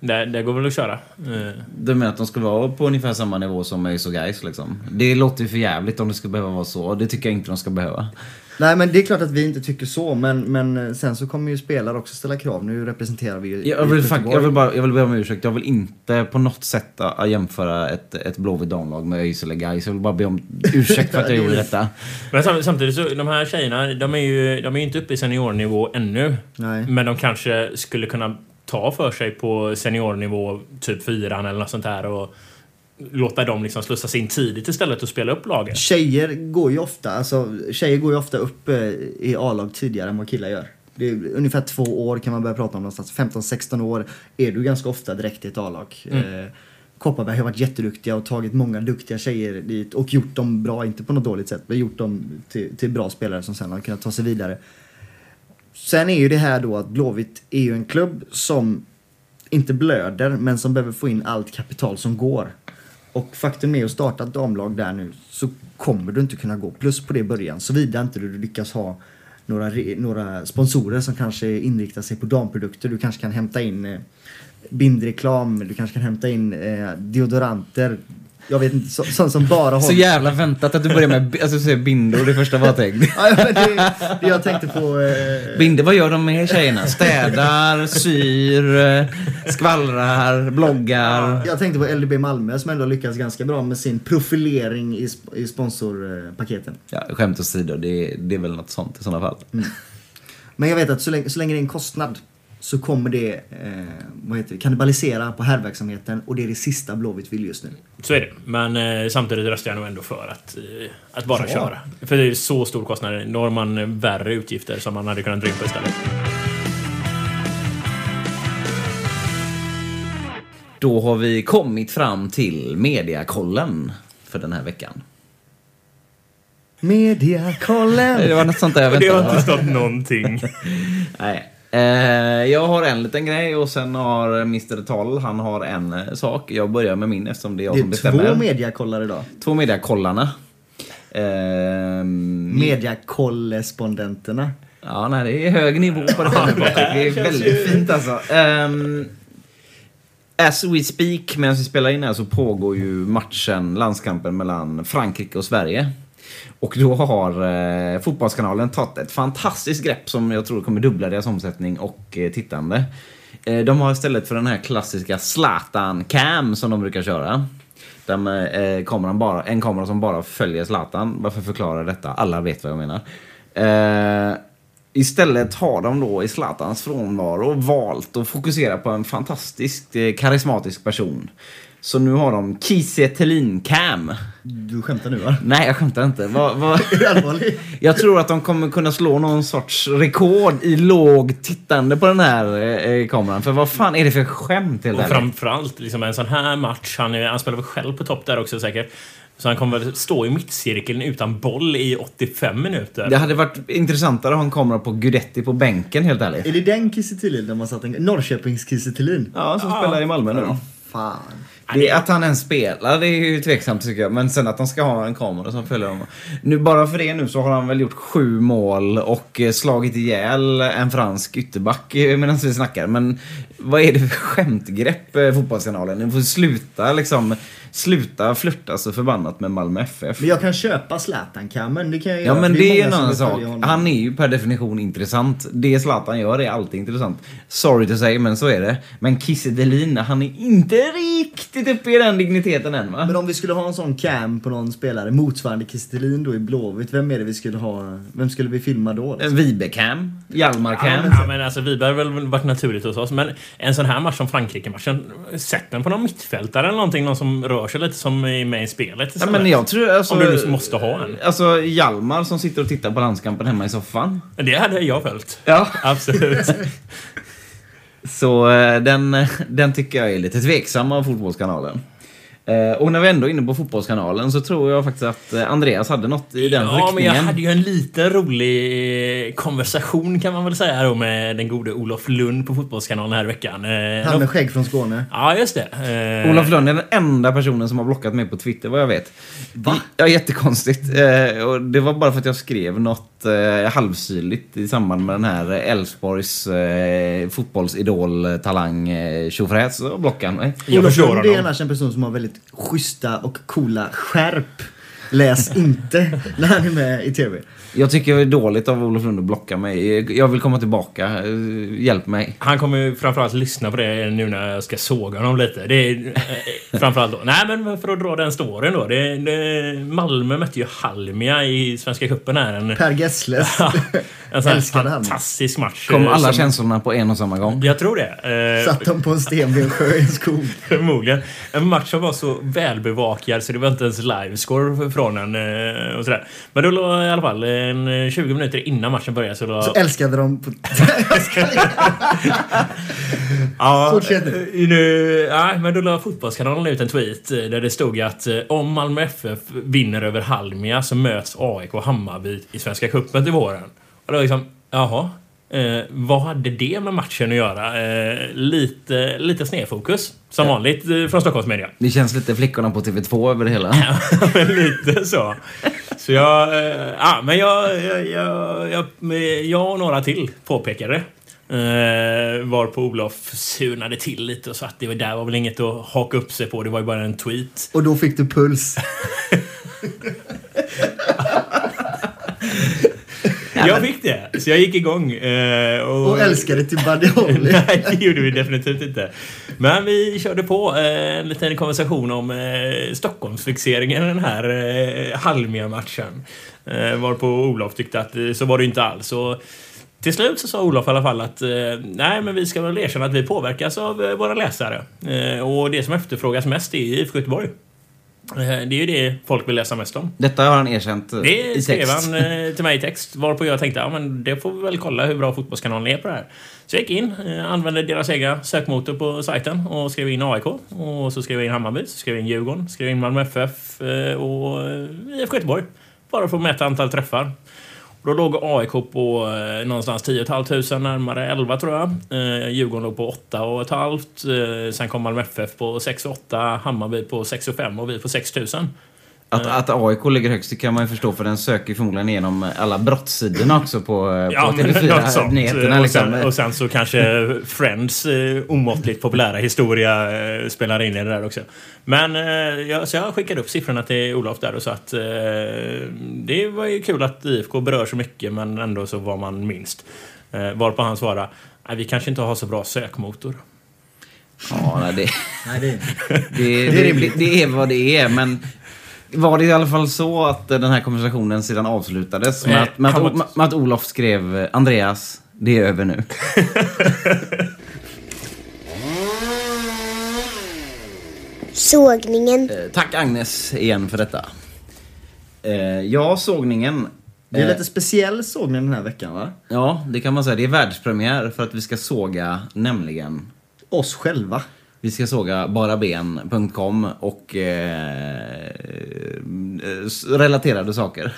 [SPEAKER 4] Där, där går väl att köra. Eh,
[SPEAKER 2] Du menar att de ska vara på ungefär samma nivå som ÖIS och Gais liksom? Det låter ju för jävligt om det ska behöva vara så. Det tycker jag inte de ska behöva.
[SPEAKER 3] Nej men det är klart att vi inte tycker så men, men eh, sen så kommer ju spelare också ställa krav. Nu representerar vi ju
[SPEAKER 2] Jag vill,
[SPEAKER 3] Göteborg.
[SPEAKER 2] jag vill, bara, jag vill be om ursäkt. Jag vill inte på något sätt äh, jämföra ett, ett Blåvitt damlag med ÖIS eller Gais. Jag vill bara be om ursäkt för att jag gjorde detta.
[SPEAKER 4] Men sam- samtidigt så, de här tjejerna, de är ju de är ju inte uppe i seniornivå ännu.
[SPEAKER 3] Nej.
[SPEAKER 4] Men de kanske skulle kunna ta för sig på seniornivå, typ fyran eller något sånt här och låta dem liksom slussas in tidigt istället och spela upp lagen.
[SPEAKER 3] Tjejer går ju ofta, alltså, tjejer går ju ofta upp eh, i A-lag tidigare än vad killar gör. Det är ungefär två år kan man börja prata om någonstans. 15-16 år är du ganska ofta direkt i ett A-lag.
[SPEAKER 4] Mm.
[SPEAKER 3] Eh, Kopparberg har varit jätteduktiga och tagit många duktiga tjejer dit och gjort dem bra, inte på något dåligt sätt, men gjort dem till, till bra spelare som sen har kunnat ta sig vidare. Sen är ju det här då att Blåvitt är ju en klubb som inte blöder, men som behöver få in allt kapital som går. Och faktum är att starta ett damlag där nu så kommer du inte kunna gå plus på det i början. Såvida inte du lyckas ha några, några sponsorer som kanske inriktar sig på damprodukter. Du kanske kan hämta in eh, bindreklam, du kanske kan hämta in eh, deodoranter. Jag vet inte, så, sånt som bara har...
[SPEAKER 2] Så jävla väntat att du börjar med alltså, säga bindor, det första var tänkt.
[SPEAKER 3] Ja, men det, det jag tänkte på... Eh,
[SPEAKER 2] Binder, vad gör de med tjejerna? Städar, syr, eh, skvallrar, bloggar.
[SPEAKER 3] jag tänkte på LDB Malmö som ändå lyckats ganska bra med sin profilering i, i sponsorpaketen.
[SPEAKER 2] Ja, skämt åsido, det, det är väl något sånt i sådana fall.
[SPEAKER 3] Men jag vet att så länge, så länge det är en kostnad så kommer det eh, vad heter det, kannibalisera på herrverksamheten och det är det sista Blåvitt vill just nu.
[SPEAKER 4] Så är det. Men eh, samtidigt röstar jag nog ändå för att, eh, att bara
[SPEAKER 3] Ja.
[SPEAKER 4] köra. För det är så stor kostnad. Då har man eh, värre utgifter som man hade kunnat dra in på istället.
[SPEAKER 2] Då har vi kommit fram till mediakollen för den här veckan.
[SPEAKER 3] Mediakollen!
[SPEAKER 2] Det var något sånt där jag
[SPEAKER 4] Och det har
[SPEAKER 2] väntade.
[SPEAKER 4] inte stått någonting.
[SPEAKER 2] Nej. Eh, jag har en liten grej och sen har Mr. Toll, han har en eh, sak. Jag börjar med min eftersom det är jag
[SPEAKER 3] Det
[SPEAKER 2] som
[SPEAKER 3] är
[SPEAKER 2] bestämmer.
[SPEAKER 3] två mediakollar idag.
[SPEAKER 2] Två mediakollarna. Ehm,
[SPEAKER 3] Mediakorrespondenterna.
[SPEAKER 2] Ja, nej, det är hög nivå på det här. Det är väldigt fint alltså. Um, as we speak, medan vi spelar in här, så pågår ju matchen, landskampen mellan Frankrike och Sverige. Och då har eh, Fotbollskanalen tagit ett fantastiskt grepp som jag tror kommer dubbla deras omsättning och eh, tittande. Eh, de har istället för den här klassiska Zlatan-cam som de brukar köra. Där med, eh, kameran bara, en kamera som bara följer Zlatan. Varför förklara detta? Alla vet vad jag menar. Eh, Istället har de då i Zlatans frånvaro valt att fokusera på en fantastiskt eh, karismatisk person. Så nu har de Kiese Thelin-cam.
[SPEAKER 3] Du skämtar nu va?
[SPEAKER 2] Nej, jag skämtar inte.
[SPEAKER 3] Är du allvarlig?
[SPEAKER 2] Jag tror att de kommer kunna slå någon sorts rekord i låg tittande på den här eh, kameran. För vad fan är det för skämt helt
[SPEAKER 4] Och framförallt liksom en sån här match. Han, är, han spelar väl själv på topp där också säkert. Så han kommer väl stå i mittcirkeln utan boll i 85 minuter.
[SPEAKER 2] Det hade varit intressantare att ha en kamera på Gudetti på bänken helt ärligt.
[SPEAKER 3] Är det den Kiese Thelin. Norrköpings Kiese?
[SPEAKER 2] Ja, som spelar i Malmö nu.
[SPEAKER 3] Fan.
[SPEAKER 2] Det, att han ens spelar, det är ju tveksamt tycker jag. Men sen att han ska ha en kamera som följer honom. Nu, bara för det nu så har han väl gjort sju mål och eh, slagit ihjäl en fransk ytterback eh, medan vi snackar. Men vad är det för skämtgrepp, eh, Fotbollskanalen? Ni får sluta liksom, sluta flirta så förbannat med Malmö FF.
[SPEAKER 3] Men jag kan köpa Zlatan-cammen. Det kan jag
[SPEAKER 2] Ja
[SPEAKER 3] göra.
[SPEAKER 2] men
[SPEAKER 3] för
[SPEAKER 2] det är en
[SPEAKER 3] många som
[SPEAKER 2] annan
[SPEAKER 3] vill
[SPEAKER 2] sak.
[SPEAKER 3] följa honom.
[SPEAKER 2] Han är ju per definition intressant. Det Zlatan gör är alltid intressant. Sorry to say, men så är det. Men Kiese Delin, han är inte riktigt uppe i den digniteten än va?
[SPEAKER 3] Men om vi skulle ha en sån cam på någon spelare motsvarande Kiese Thelin då i Blåvitt. Vem är det vi skulle ha? Vem skulle vi filma då?
[SPEAKER 2] En Vibe-cam, Hjalmar-cam.
[SPEAKER 4] Ja, men, ja, men alltså Wiberg har väl varit naturligt hos oss. Men en sån här match som Frankrike-matchen. Sätt den på någon mittfältare eller någonting. Någon som rör sig lite som är med i spelet.
[SPEAKER 2] Ja, men jag tror, alltså,
[SPEAKER 4] Om du nu måste ha en.
[SPEAKER 2] Alltså Hjalmar som sitter och tittar på landskampen hemma i soffan.
[SPEAKER 4] Det hade jag följt.
[SPEAKER 2] Ja.
[SPEAKER 4] Absolut.
[SPEAKER 2] Så eh, den, den tycker jag är lite tveksam av Fotbollskanalen. Eh, Och när vi ändå är inne på Fotbollskanalen så tror jag faktiskt att eh, Andreas hade något i den
[SPEAKER 4] ja, men
[SPEAKER 2] riktningen.
[SPEAKER 4] jag hade ju en liten rolig konversation kan man väl säga då med den gode Olof Lund på Fotbollskanalen här i veckan. Eh,
[SPEAKER 3] Han med skägg från Skåne.
[SPEAKER 4] Ja, just det. Eh,
[SPEAKER 2] Olof Lund är den enda personen som har blockat mig på Twitter vad jag vet. Va? Ja, jättekonstigt. Eh, och det var bara för att jag skrev något eh, halvsyrligt i samband med den här Elfsborgs eh, fotbollsidol-talang eh, tjofräs. Så blockade han mig.
[SPEAKER 4] Jag
[SPEAKER 3] Olof
[SPEAKER 4] förstår
[SPEAKER 3] Lund är annars en person som har väldigt schyssta och coola skärp. Läs inte när han är med i TV.
[SPEAKER 2] Jag tycker det är dåligt av Olof Lund att blocka mig. Jag vill komma tillbaka. Hjälp mig.
[SPEAKER 4] Han kommer ju framförallt lyssna på det nu när jag ska såga honom lite. Det är eh, framförallt då. Nej men för att dra den storyn då. Det, det, Malmö mötte ju Halmia i Svenska cupen här. En,
[SPEAKER 3] Per Gessles.
[SPEAKER 4] en sån här fantastisk match.
[SPEAKER 2] Kom
[SPEAKER 4] eh,
[SPEAKER 2] alla
[SPEAKER 4] som-
[SPEAKER 2] känslorna på en och samma gång.
[SPEAKER 4] Jag tror det. Eh,
[SPEAKER 3] Satt de på en sten vid en sjö i en skog.
[SPEAKER 4] Förmodligen. En match som var så välbevakad så det var inte ens livescore från den. eh, Och sådär. Men då låg i alla fall en eh, 20 minuter innan matchen började så,
[SPEAKER 3] Så
[SPEAKER 4] låg...
[SPEAKER 3] älskade de på...
[SPEAKER 4] Ja,
[SPEAKER 3] Fortsätt nu.
[SPEAKER 4] eh, nu. Nej, men då la Fotbollskanalen ut en tweet eh, där det stod att eh, om Malmö FF vinner över Halmia så möts AIK och Hammarby i Svenska cupen till våren. Och då liksom, jaha. Eh, vad hade det med matchen att göra? Eh, lite, lite snedfokus. Som vanligt eh, från Stockholms media.
[SPEAKER 2] Det känns lite flickorna på TV2 över det hela.
[SPEAKER 4] Men lite så. Så jag... Eh, ja, men jag, jag, jag, jag, och några till påpekade det. Eh, var på Olof surnade till lite och sa att det var där var väl inget att haka upp sig på. Det var ju bara en tweet.
[SPEAKER 3] Och då fick du puls.
[SPEAKER 4] Jag fick det, så jag gick igång. Eh, och,
[SPEAKER 3] Och älskade till Buddy Holly.
[SPEAKER 4] Nej, det gjorde vi definitivt inte. Men vi körde på eh, en liten konversation om eh, Stockholmsfixeringen i den här eh, Halmia-matchen. Eh, varpå Olof tyckte att eh, så var det inte alls. Och till slut så sa Olof i alla fall att eh, nej, men vi ska väl erkänna att vi påverkas av eh, våra läsare. Eh, och det som efterfrågas mest är IFK Göteborg. Eh, det är ju det folk vill läsa mest om.
[SPEAKER 2] Detta har han erkänt eh,
[SPEAKER 4] Det
[SPEAKER 2] i
[SPEAKER 4] skrev
[SPEAKER 2] text.
[SPEAKER 4] han eh, till mig i text. Varpå jag tänkte, ja men det får vi väl kolla hur bra Fotbollskanalen är på det här. Så jag gick in, använde deras egna sökmotor på sajten och skrev in AIK. Och så skrev jag in Hammarby, så skrev jag in Djurgården, skrev in Malmö FF och IFK Göteborg. Bara för att mäta antal träffar. Då låg AIK på eh, någonstans 10 500, närmare 11 tror jag. Eh, Djurgården låg på 8 500. Eh, sen kom Malmö FF på 6 8, Hammarby på 6 5 och vi på 6 000.
[SPEAKER 2] Att, att AIK ligger högst det kan man ju förstå för den söker förmodligen igenom alla brottssidorna också på, eh, på
[SPEAKER 4] Ja, men något
[SPEAKER 2] TV4
[SPEAKER 4] sånt.
[SPEAKER 2] nyheterna.
[SPEAKER 4] och, sen,
[SPEAKER 2] Liksom.
[SPEAKER 4] och sen så kanske Friends eh, omåttligt populära historia eh, spelar in i det där också. Men eh, jag, så jag skickade upp siffrorna till Olof där och sa att eh, det var ju kul att IFK berör så mycket men ändå så var man minst. Eh, varpå han svarade Nej, vi kanske inte har så bra sökmotor.
[SPEAKER 2] Ja, nej, det,
[SPEAKER 3] Nej, det...
[SPEAKER 2] det, det, det, det är vad det är, men var det i alla fall så att eh, den här konversationen sedan avslutades med
[SPEAKER 4] Eh,
[SPEAKER 2] att, med att, med att Olof skrev eh, Andreas, det är över nu.
[SPEAKER 5] Sågningen.
[SPEAKER 2] Eh, Tack Agnes igen för detta. Eh, Ja, sågningen.
[SPEAKER 3] Det är lite speciell sågning den här veckan va?
[SPEAKER 2] Ja, det kan man säga. Det är världspremiär för att vi ska såga, nämligen
[SPEAKER 3] Oss själva.
[SPEAKER 2] Vi ska såga baraben.com och eh, relaterade saker.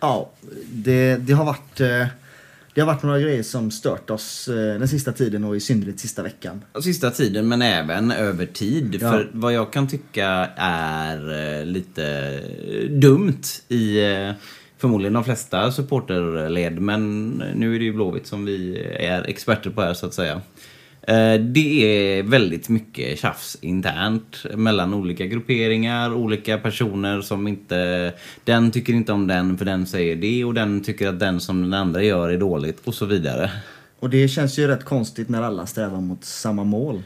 [SPEAKER 3] Ja, det, det har varit... eh, Det har varit några grejer som stört oss eh, den sista tiden och i synnerhet sista veckan.
[SPEAKER 2] Sista tiden, men även över tid.
[SPEAKER 3] Ja.
[SPEAKER 2] För vad jag kan tycka är eh, lite dumt i förmodligen de flesta supporterled. Men nu är det ju Blåvitt som vi är experter på här så att säga. Eh, det är väldigt mycket tjafs internt mellan olika grupperingar, olika personer som inte... Den tycker inte om den för den säger det och den tycker att den som den andra gör är dåligt och så vidare.
[SPEAKER 3] Och det känns ju rätt konstigt när alla strävar mot samma mål.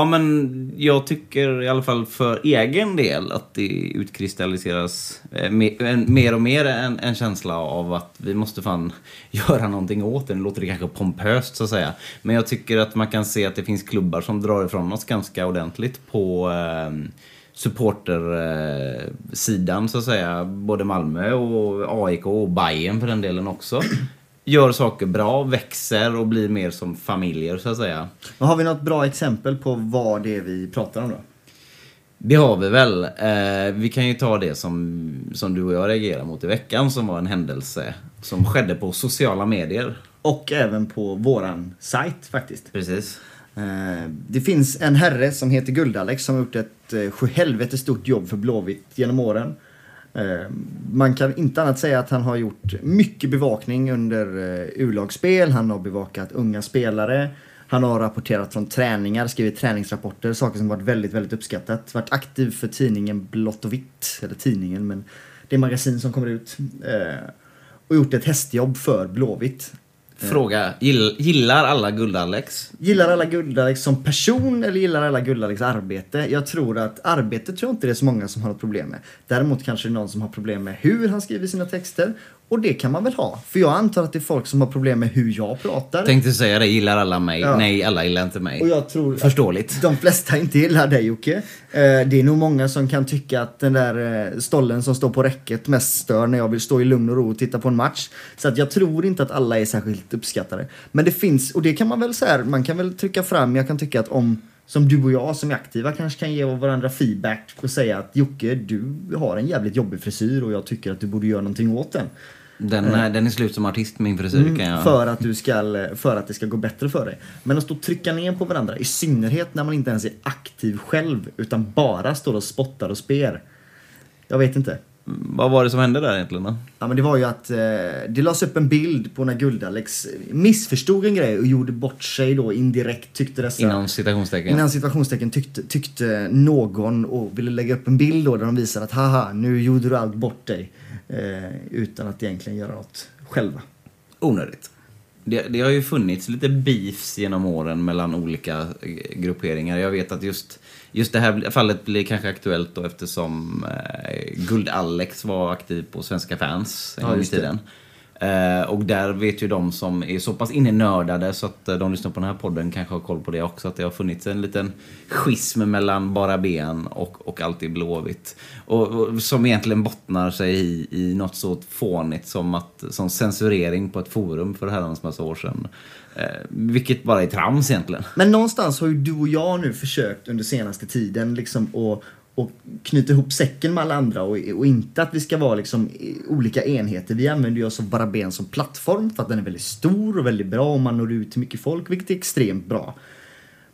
[SPEAKER 2] Ja, men jag tycker i alla fall för egen del att det utkristalliseras eh, mer, mer och mer en, en känsla av att vi måste fan göra någonting åt det. Nu låter det kanske pompöst så att säga. Men jag tycker att man kan se att det finns klubbar som drar ifrån oss ganska ordentligt på ehm, eh, supportersidan så att säga. Både Malmö och AIK och Bayern för den delen också. Gör saker bra, växer och blir mer som familjer så att säga.
[SPEAKER 3] Men har vi något bra exempel på vad det är vi pratar om då?
[SPEAKER 2] Det har vi väl. Eh, vi kan ju ta det som, som du och jag reagerade mot i veckan som var en händelse som skedde på sociala medier.
[SPEAKER 3] Och även på våran sajt faktiskt.
[SPEAKER 2] Precis.
[SPEAKER 3] Eh, Det finns en herre som heter Guldalex som har gjort ett eh, sjuhelvete stort jobb för Blåvitt genom åren. Eh, man kan inte annat säga att han har gjort mycket bevakning under eh, U-lagsspel. Han har bevakat unga spelare. Han har rapporterat från träningar, skrivit träningsrapporter, saker som varit väldigt, väldigt uppskattat. Varit aktiv för tidningen Blått och Vitt, eller tidningen, men det magasin som kommer ut. Eh, och gjort ett hästjobb för Blåvitt.
[SPEAKER 2] Eh. Fråga, gillar alla Guld-Alex?
[SPEAKER 3] Gillar alla Guld-Alex som person eller gillar alla Guld-Alex arbete? Jag tror att arbete tror jag inte det är så många som har något problem med. Däremot kanske det är någon som har problem med hur han skriver sina texter. Och det kan man väl ha. För jag antar att det är folk som har problem med hur jag pratar.
[SPEAKER 2] Tänkte säga det, gillar alla mig?
[SPEAKER 3] Ja.
[SPEAKER 2] Nej, alla gillar inte mig.
[SPEAKER 3] Och jag tror
[SPEAKER 2] Förståeligt.
[SPEAKER 3] de flesta inte gillar dig Jocke. Eh, Det är nog många som kan tycka att den där eh, stollen som står på räcket mest stör när jag vill stå i lugn och ro och titta på en match. Så att jag tror inte att alla är särskilt uppskattade. Men det finns, och det kan man väl säga, man kan väl trycka fram, jag kan tycka att om som du och jag som är aktiva kanske kan ge varandra feedback och säga att Jocke, du har en jävligt jobbig frisyr och jag tycker att du borde göra någonting åt den.
[SPEAKER 2] Den, är- den är slut som artist, min frisyr kan jag...
[SPEAKER 3] Mm, För att, du ska, för att det ska gå bättre för dig. Men att stå och trycka ner på varandra, i synnerhet när man inte ens är aktiv själv utan bara står och spottar och sper. Jag vet inte.
[SPEAKER 2] Vad var det som hände där egentligen då?
[SPEAKER 3] Ja, men det var ju att eh, det lades upp en bild på när Guldalex missförstod en grej och gjorde bort sig då indirekt tyckte dessa...
[SPEAKER 2] Inom citationstecken.
[SPEAKER 3] Innan situationstecken tyckte, tyckte någon och ville lägga upp en bild då där de visar att haha, nu gjorde du allt bort dig. Eh, utan att egentligen göra något själva.
[SPEAKER 2] Onödigt. Det, det har ju funnits lite beefs genom åren mellan olika eh, grupperingar. Jag vet att just, just det här fallet blir kanske aktuellt då eftersom eh, Guld-Alex var aktiv på Svenska fans en
[SPEAKER 3] Ja,
[SPEAKER 2] gång i
[SPEAKER 3] just det.
[SPEAKER 2] Eh, och där vet ju de som är så pass innenördade så att eh, de lyssnar på den här podden kanske har koll på det också. Att det har funnits en liten schism mellan bara ben och, och i blåvitt. Och, och som egentligen bottnar sig i, i något så fånigt som, att, som censurering på ett forum för herrans massa år sedan. Eh, vilket bara är trams egentligen.
[SPEAKER 3] Men någonstans har ju du och jag nu försökt under senaste tiden liksom att och knyta ihop säcken med alla andra och, och inte att vi ska vara liksom olika enheter. Vi använder ju oss av bara ben som plattform för att den är väldigt stor och väldigt bra och man når ut till mycket folk, vilket är extremt bra.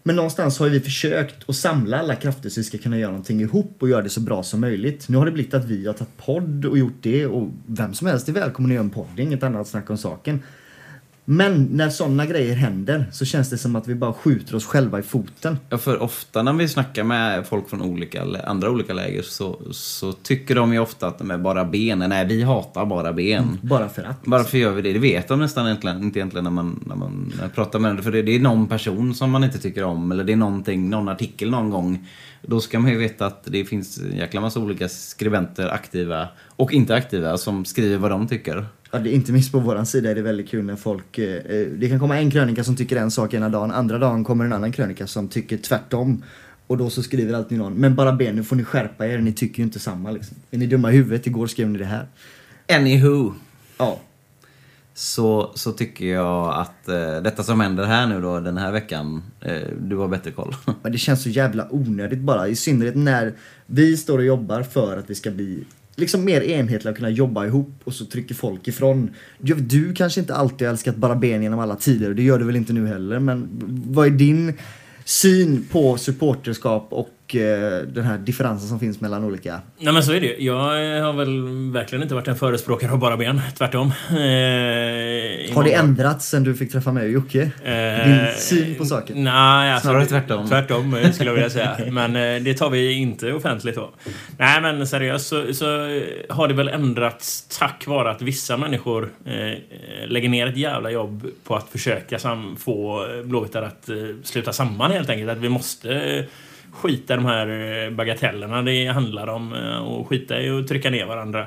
[SPEAKER 3] Men någonstans har ju vi försökt att samla alla krafter så vi ska kunna göra någonting ihop och göra det så bra som möjligt. Nu har det blivit att vi har tagit podd och gjort det och vem som helst är välkommen att göra en podd, det är inget annat snack om saken. Men när sådana grejer händer så känns det som att vi bara skjuter oss själva i foten.
[SPEAKER 2] Ja, för ofta när vi snackar med folk från olika, andra olika läger så, så tycker de ju ofta att de är bara ben. Nej, vi hatar bara ben.
[SPEAKER 3] Bara för att.
[SPEAKER 2] Varför gör vi det? Det vet de nästan egentligen, inte egentligen när man, när man pratar med dem. För det, det är någon person som man inte tycker om. Eller det är någonting, någon artikel någon gång. Då ska man ju veta att det finns en jäkla massa olika skribenter, aktiva och inte aktiva, som skriver vad de tycker.
[SPEAKER 3] Ja, det är inte minst på våran sida är det väldigt kul när folk... Eh, eh, det kan komma en krönika som tycker en sak ena dagen, andra dagen kommer en annan krönika som tycker tvärtom. Och då så skriver alltid någon, men bara ben, nu får ni skärpa er, ni tycker ju inte samma liksom. Är ni dumma i huvudet? Igår skrev ni det här.
[SPEAKER 2] Anywho.
[SPEAKER 3] Ja.
[SPEAKER 2] Så, så tycker jag att eh, detta som händer här nu då, den här veckan, eh, du har bättre koll.
[SPEAKER 3] Men det känns så jävla onödigt bara. I synnerhet när vi står och jobbar för att vi ska bli liksom mer enhetliga och kunna jobba ihop och så trycker folk ifrån. Du, du kanske inte alltid har älskat bara ben genom alla tider och det gör du väl inte nu heller men vad är din syn på supporterskap och eh, den här differensen som finns mellan olika?
[SPEAKER 4] Nej men så är det ju. Jag har väl verkligen inte varit en förespråkare av bara ben. Tvärtom. Eh,
[SPEAKER 3] Har det
[SPEAKER 4] många-
[SPEAKER 3] ändrats sen du fick träffa mig och Jocke?
[SPEAKER 4] Eh,
[SPEAKER 3] Din syn på saken?
[SPEAKER 4] Nej, alltså,
[SPEAKER 2] Snarare tvärtom.
[SPEAKER 4] Tvärtom eh, skulle jag vilja säga. Men eh, det tar vi inte offentligt då. Nej men seriöst så, så eh, har det väl ändrats tack vare att vissa människor eh, lägger ner ett jävla jobb på att försöka sam få eh, Blåvittar att eh, sluta samman helt enkelt. Att vi måste eh, skita i de här eh, bagatellerna det handlar om eh, och skita i att trycka ner varandra.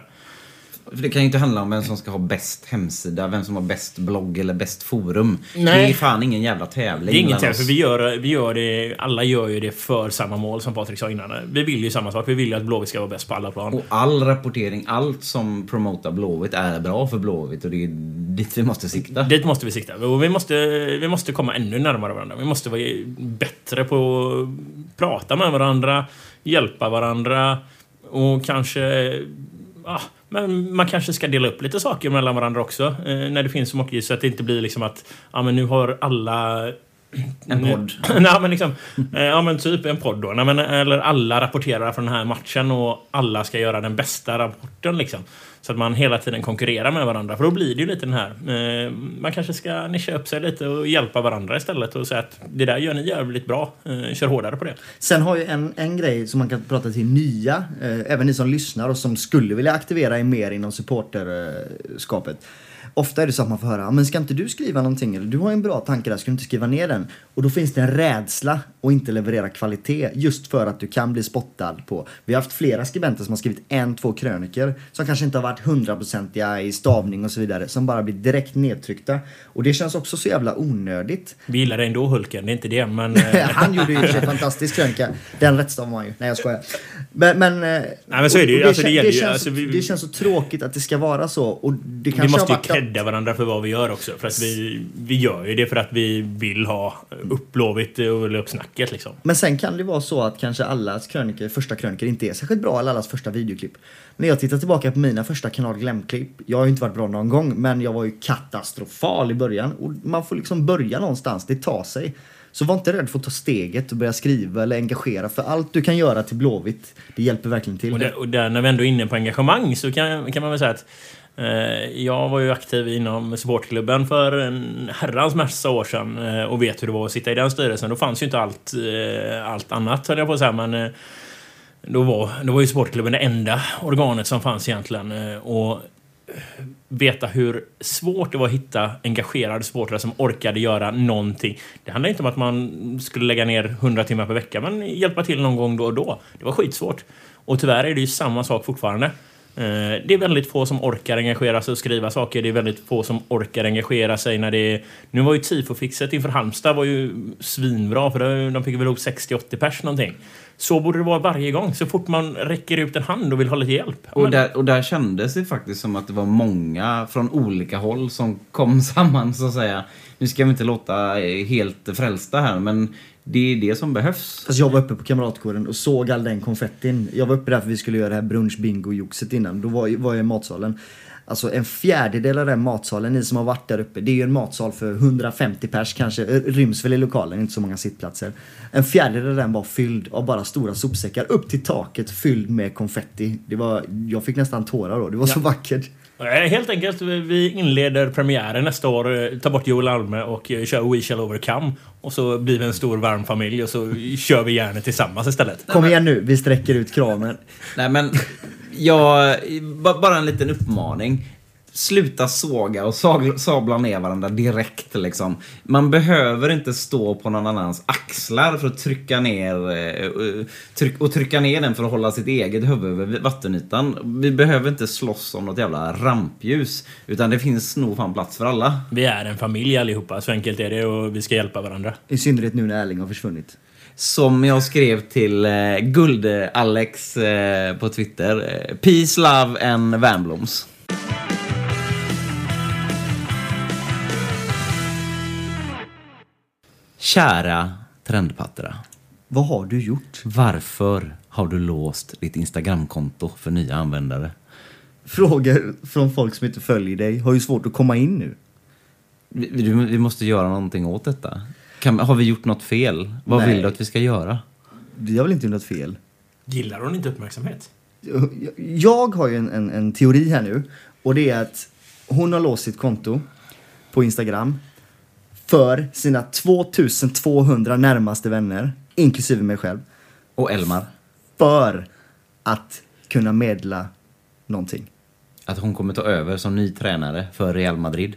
[SPEAKER 2] För det kan ju inte handla om vem som ska ha bäst hemsida, vem som har bäst blogg eller bäst forum.
[SPEAKER 4] Nej.
[SPEAKER 2] Det är fan ingen jävla tävling
[SPEAKER 4] Det är inget
[SPEAKER 2] mellan
[SPEAKER 4] för
[SPEAKER 2] oss.
[SPEAKER 4] vi gör, vi gör det, alla gör ju det för samma mål som Patrik sa innan. Vi vill ju samma sak. Vi vill ju att Blåvitt ska vara bäst på alla plan.
[SPEAKER 2] Och all rapportering, allt som promotar Blåvitt är bra för Blåvitt och det är dit vi måste sikta.
[SPEAKER 4] Dit måste vi sikta. Och vi måste, vi måste komma ännu närmare varandra. Vi måste vara bättre på prata med varandra, hjälpa varandra och kanske... Ah, men man kanske ska dela upp lite saker mellan varandra också. Eh, när det finns så mycket så att det inte blir liksom att ja, men nu har alla
[SPEAKER 2] En podd.
[SPEAKER 4] Nej, men liksom, eh, ja men typ en podd då. Nej, men, eller alla rapporterar från den här matchen och alla ska göra den bästa rapporten liksom. Så att man hela tiden konkurrerar med varandra. För då blir det ju lite den här... Eh, man kanske ska nischa upp sig lite och hjälpa varandra istället och säga att det där gör ni jävligt bra. Eh, kör hårdare på det.
[SPEAKER 3] Sen har ju en, en grej som man kan prata till nya, eh, även ni som lyssnar och som skulle vilja aktivera er mer inom supporterskapet. Ofta är det så att man får höra, "Ja, men ska inte du skriva någonting? Eller du har en bra tanke där, ska du inte skriva ner den? Och då finns det en rädsla att inte leverera kvalitet just för att du kan bli spottad på. Vi har haft flera skribenter som har skrivit en, två kröniker som kanske inte har varit hundraprocentiga i stavning och så vidare, som bara blir direkt nedtryckta. Och det känns också så jävla onödigt.
[SPEAKER 4] Vi gillar ändå Hulken, det är inte det. Men, eh,
[SPEAKER 3] Han gjorde ju en fantastisk krönika. Den rättstavar man ju. Nej jag skojar. Men, men, Nej
[SPEAKER 4] men så är det ju. Alltså, det
[SPEAKER 3] kän-
[SPEAKER 4] gäller ju.
[SPEAKER 3] känns,
[SPEAKER 4] Alltså, vi-
[SPEAKER 3] det känns så tråkigt att det ska vara så. Och det
[SPEAKER 4] vi
[SPEAKER 3] kanske
[SPEAKER 4] måste ju
[SPEAKER 3] har varit
[SPEAKER 4] credda varandra för vad vi gör också. För att vi, vi gör ju det för att vi vill ha upp Blåvitt och upp snacket liksom.
[SPEAKER 3] Men sen kan det vara så att kanske allas krönikor, första krönikor inte är särskilt bra, eller allas första videoklipp. När jag tittar tillbaka på mina första kanal Glöm-klipp, jag har ju inte varit bra någon gång, men jag var ju katastrofal i början. Och man får liksom börja någonstans, det tar sig. Så var inte rädd för att ta steget och börja skriva eller engagera, för allt du kan göra till Blåvitt, det hjälper verkligen till.
[SPEAKER 4] Och, där, och där, när vi ändå är inne på engagemang så kan, kan man väl säga att Eh, jag var ju aktiv inom supportklubben för en herrans massa år sedan eh, och vet hur det var att sitta i den styrelsen. Då fanns ju inte allt, eh, allt annat höll jag på att säga, men då, var, då var ju supportklubben det enda organet som fanns egentligen. Och veta hur svårt det var att hitta engagerade supportrar som orkade göra någonting. Det handlar inte om att man skulle lägga ner 100 timmar per vecka, men hjälpa till någon gång då och då. Det var skitsvårt. Och tyvärr är det ju samma sak fortfarande. Eh, Det är väldigt få som orkar engagera sig och skriva saker. Det är väldigt få som orkar engagera sig när det är... Nu var ju tifofixet inför Halmstad var ju svinbra för de fick väl ihop 60-80 pers någonting. Så borde det vara varje gång. Så fort man räcker ut en hand och vill ha lite hjälp.
[SPEAKER 2] Och där, och där kändes det faktiskt som att det var många från olika håll som kom samman så att säga. Nu ska vi inte låta eh, helt frälsta här men det är det som behövs.
[SPEAKER 3] Fast jag var uppe på kamratkåren och såg all den konfettin. Jag var uppe där för vi skulle göra det här brunch bingo joxet innan. Då var, var jag i matsalen. Alltså en fjärdedel av den matsalen, ni som har varit där uppe, det är ju en matsal för 150 pers kanske, ryms väl i lokalen, inte så många sittplatser. En fjärdedel av den var fylld av bara stora sopsäckar upp till taket fylld med konfetti. Det var, jag fick nästan tårar då, det var så vackert.
[SPEAKER 4] Helt enkelt, vi inleder premiären nästa år, eh, tar bort Joel Alme och eh, kör We Shall Overcome. Och så blir vi en stor varm familj och så kör vi järnet tillsammans istället.
[SPEAKER 3] Kom igen nu, vi sträcker ut kramen.
[SPEAKER 2] Nej men, jag, ba- bara en liten uppmaning. Sluta såga och sabla ner varandra direkt liksom. Man behöver inte stå på någon annans axlar för att trycka ner eh, och trycka ner den för att hålla sitt eget huvud över vattenytan. Vi behöver inte slåss om något jävla rampljus. Utan det finns nog fan plats för alla.
[SPEAKER 4] Vi är en familj allihopa, så enkelt är det och vi ska hjälpa varandra.
[SPEAKER 3] I synnerhet nu när Erling har försvunnit.
[SPEAKER 2] Som jag skrev till eh, Guld-Alex eh, på Twitter. Eh, Peace, love and Värmbloms. Kära Trendpattera.
[SPEAKER 3] Vad har du gjort?
[SPEAKER 2] Varför har du låst ditt Instagramkonto för nya användare?
[SPEAKER 3] Frågor från folk som inte följer dig har ju svårt att komma in nu.
[SPEAKER 2] Vi, vi- vi måste göra någonting åt detta. Kan, har vi gjort något fel? Vad
[SPEAKER 3] Nej.
[SPEAKER 2] vill du att vi ska göra?
[SPEAKER 3] Vi har väl inte gjort något fel?
[SPEAKER 4] Gillar hon inte uppmärksamhet?
[SPEAKER 3] Jag har ju en, en, en teori här nu och det är att hon har låst sitt konto på Instagram för sina 2200 närmaste vänner, inklusive mig själv,
[SPEAKER 2] Och Elmar?
[SPEAKER 3] för att kunna medla någonting.
[SPEAKER 2] Att hon kommer ta över som ny tränare för Real Madrid?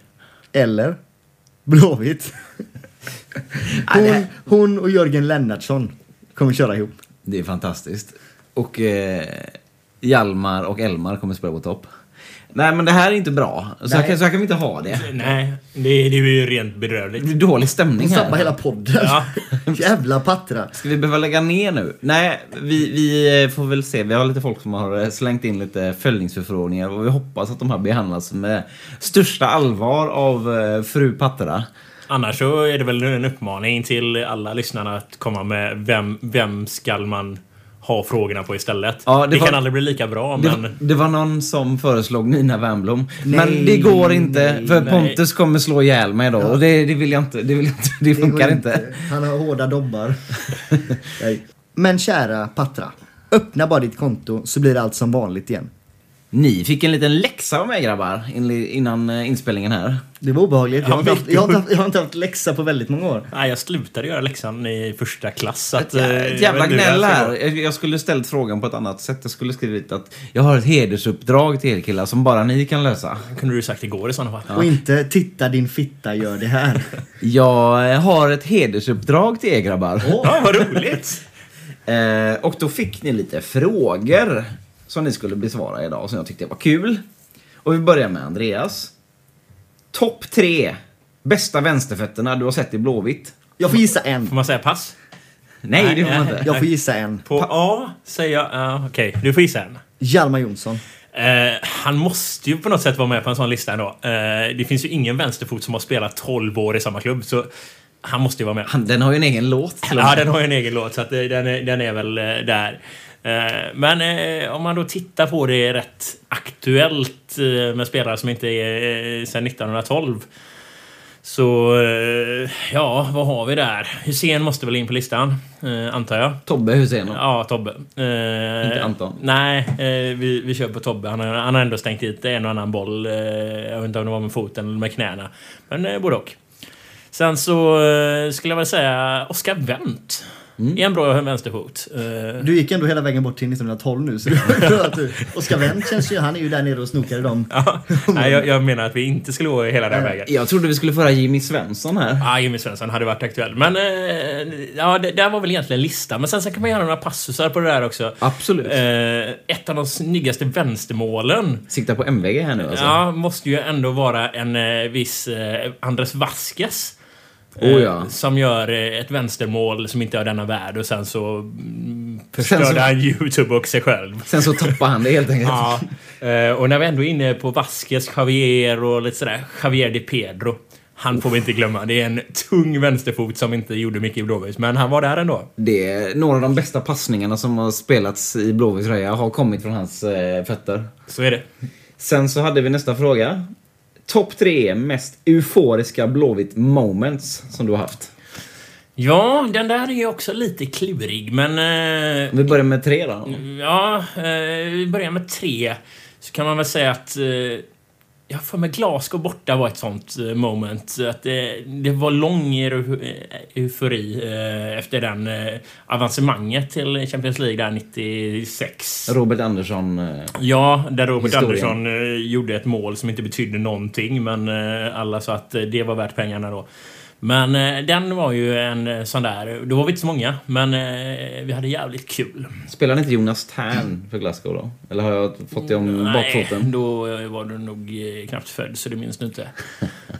[SPEAKER 3] Eller Blåvitt. Hon, hon och Jörgen Lennartsson kommer köra ihop.
[SPEAKER 2] Det är fantastiskt. Och eh, Hjalmar och Elmar kommer spela på topp. Nej men det här är inte bra. Så här, kan, så här kan vi inte ha det.
[SPEAKER 4] Nej, det, det är ju rent
[SPEAKER 2] Det
[SPEAKER 4] bedrövligt.
[SPEAKER 2] blir dålig stämning
[SPEAKER 3] Hon sabbar
[SPEAKER 2] här.
[SPEAKER 3] hela podden.
[SPEAKER 4] Ja.
[SPEAKER 3] Jävla Patra.
[SPEAKER 2] Ska vi behöva lägga ner nu? Nej, vi, vi eh, får väl se. Vi har lite folk som har eh, slängt in lite följningsförfrågningar och vi hoppas att de här behandlas med största allvar av eh, fru Pattera.
[SPEAKER 4] Annars så är det väl en uppmaning till alla lyssnarna att komma med vem, vem skall man ha frågorna på istället?
[SPEAKER 2] Ja, det
[SPEAKER 4] det
[SPEAKER 2] var-
[SPEAKER 4] kan aldrig bli lika bra,
[SPEAKER 2] Det,
[SPEAKER 4] men...
[SPEAKER 2] det var någon som föreslog Nina Wernbloom. Men det går inte,
[SPEAKER 3] nej,
[SPEAKER 2] för
[SPEAKER 4] nej.
[SPEAKER 2] Pontus kommer slå ihjäl mig då. Och det, det vill jag inte. Det, vill jag inte, det funkar inte.
[SPEAKER 3] Han har hårda dobbar. Nej. Men kära Patra. Öppna bara ditt konto så blir det allt som vanligt igen.
[SPEAKER 2] Ni fick en liten läxa av mig grabbar in- innan eh, inspelningen här.
[SPEAKER 3] Det var obehagligt. Jag har, inte
[SPEAKER 4] Ja,
[SPEAKER 3] haft, jag, har inte haft, jag har inte haft läxa på väldigt många år.
[SPEAKER 4] Nej, jag slutade göra läxan i första klass. Så att,
[SPEAKER 2] Ett,
[SPEAKER 4] eh,
[SPEAKER 2] ett
[SPEAKER 4] jag
[SPEAKER 2] jävla
[SPEAKER 4] inte
[SPEAKER 2] gnäll
[SPEAKER 4] det
[SPEAKER 2] här. Jag, skulle ställt frågan på ett annat sätt. Jag skulle skrivit att jag har ett hedersuppdrag till er killar som bara ni kan lösa.
[SPEAKER 4] kunde du sagt igår i sådana fall.
[SPEAKER 3] Och inte titta din fitta gör det här.
[SPEAKER 2] Jag eh, har ett hedersuppdrag till er grabbar.
[SPEAKER 4] Ja, vad roligt!
[SPEAKER 2] Och då fick ni lite frågor som ni skulle besvara idag som jag tyckte var kul. Och vi börjar med Andreas. Topp tre bästa vänsterfötterna du har sett i Blåvitt.
[SPEAKER 3] Jag får gissa en.
[SPEAKER 4] Får man säga pass?
[SPEAKER 2] Nej,
[SPEAKER 4] Nej,
[SPEAKER 2] det får man
[SPEAKER 4] nej.
[SPEAKER 2] inte.
[SPEAKER 3] Jag får gissa en.
[SPEAKER 4] På A säger jag... Ja, Okej, du får gissa en.
[SPEAKER 3] Hjalmar Jonsson.
[SPEAKER 4] Eh, han måste ju på något sätt vara med på en sån lista ändå. Eh, det finns ju ingen vänsterfot som har spelat 12 år i samma klubb, så han måste ju vara med.
[SPEAKER 2] Han, den har ju en egen låt och
[SPEAKER 4] Ja, den har ju en egen låt, så att eh, den, är, den är väl där. Eh, Men eh, om man då tittar på det rätt aktuellt eh, med spelare som inte är sedan 1912. Så, ja, vad har vi där? Hussein måste väl in på listan, antar jag.
[SPEAKER 2] Tobbe Hussein.
[SPEAKER 4] Ja, Tobbe.
[SPEAKER 2] Inte Anton.
[SPEAKER 4] Nej, vi, vi kör på Tobbe. Han, har- han har ändå stängt dit en och annan boll. Jag vet inte om det var med foten eller med knäna. Men både och. Sen så skulle jag väl säga Oskar Wendt.
[SPEAKER 2] Mm.
[SPEAKER 4] Är en bra vänsterfot. Eh,
[SPEAKER 3] Du gick ändå hela vägen bort till 1912 nu. Så Oskar Wendt känns ju, han är ju där nere och snokar i dem.
[SPEAKER 4] ja, nej, jag, jag menar att vi inte skulle gå hela den vägen.
[SPEAKER 2] Jag trodde vi skulle föra Jimmy Svensson här.
[SPEAKER 4] Ja, Jimmy Svensson hade varit aktuell. Men eh, ja, det där var väl egentligen listan. Men sen så kan man göra några passusar på det där också.
[SPEAKER 2] Absolut.
[SPEAKER 4] Eh, ett av de snyggaste vänstermålen
[SPEAKER 2] Sikta på MVG här nu alltså.
[SPEAKER 4] Ja, måste ju ändå vara en eh, viss eh, Andres Vasquez.
[SPEAKER 2] Oh, ja.
[SPEAKER 4] Eh, Som gör eh, ett vänstermål som inte har denna värld och sen så mm, förstörde
[SPEAKER 2] Sen så-
[SPEAKER 4] han Youtube och sig själv.
[SPEAKER 2] Sen så tappar han det helt enkelt.
[SPEAKER 4] Ja, eh, och när vi ändå är inne på Vasquez, Javier och lite sådär. Javier de Pedro. Han får vi inte glömma. Det är en tung vänsterfot som inte gjorde mycket i Blåvitt, men han var där ändå.
[SPEAKER 2] Det är några av de bästa passningarna som har spelats i Blåvitts tröja har kommit från hans eh, fötter.
[SPEAKER 4] Så är det.
[SPEAKER 2] Sen så hade vi nästa fråga. Topp tre mest euforiska Blåvitt moments som du har haft.
[SPEAKER 4] Ja, den där är ju också lite klurig, men... Eh,
[SPEAKER 2] Vi börjar med tre då.
[SPEAKER 4] ja, eh, vi börjar med tre. Så kan man väl säga att... Eh, jag för mig Glasgow borta var ett sånt eh, moment. Att det, det var lång eh, eufori eh, efter den eh, avancemanget till Champions League där 96.
[SPEAKER 2] Robert Andersson. eh,
[SPEAKER 4] Ja, där Robert
[SPEAKER 2] Historien.
[SPEAKER 4] Andersson eh, gjorde ett mål som inte betydde någonting, men eh, alla sa att eh, det var värt pengarna då. Men eh, den var ju en eh, sån där, då var vi inte så många, men eh, vi hade jävligt kul.
[SPEAKER 2] Spelade inte Jonas Tern för Glasgow då? Eller har jag fått det om bakfoten?
[SPEAKER 4] då var du nog eh, knappt född, så det minns du inte.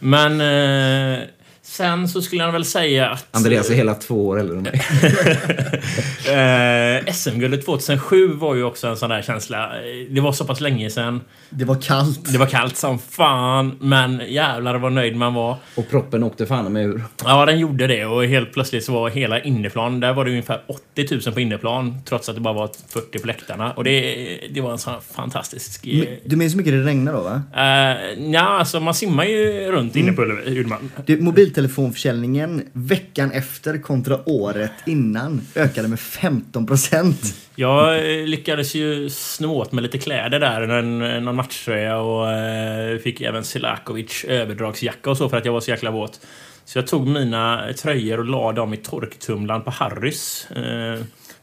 [SPEAKER 4] Men eh, sen så skulle jag väl säga att...
[SPEAKER 2] Andreas är hela två år äldre än mig.
[SPEAKER 4] Eh, SM-guldet 2007 var ju också en sån där känsla. Eh, Det var så pass länge sedan.
[SPEAKER 3] Det var kallt.
[SPEAKER 4] Det var kallt som fan, men jävlar vad nöjd man var.
[SPEAKER 2] Och proppen åkte fan med ur.
[SPEAKER 4] Ja, den gjorde det och helt plötsligt så var hela inneplan, där var det ungefär 80 000 på inneplan trots att det bara var 40 på läktarna. Och det, det var en sån fantastisk... eh,
[SPEAKER 3] Du minns hur mycket det regnade då va?
[SPEAKER 4] Uh, ja, alltså man simmar ju runt inne på Ullevi, man.
[SPEAKER 3] Det, mobiltelefonförsäljningen veckan efter kontra året innan ökade med 15 procent.
[SPEAKER 4] Jag eh, lyckades ju sno åt mig lite kläder där, en, eh, någon matchtröja och eh, fick även Selakovic överdragsjacka och så för att jag var så jäkla våt. Så jag tog mina tröjor och la dem i torktumlaren på Harrys. Eh,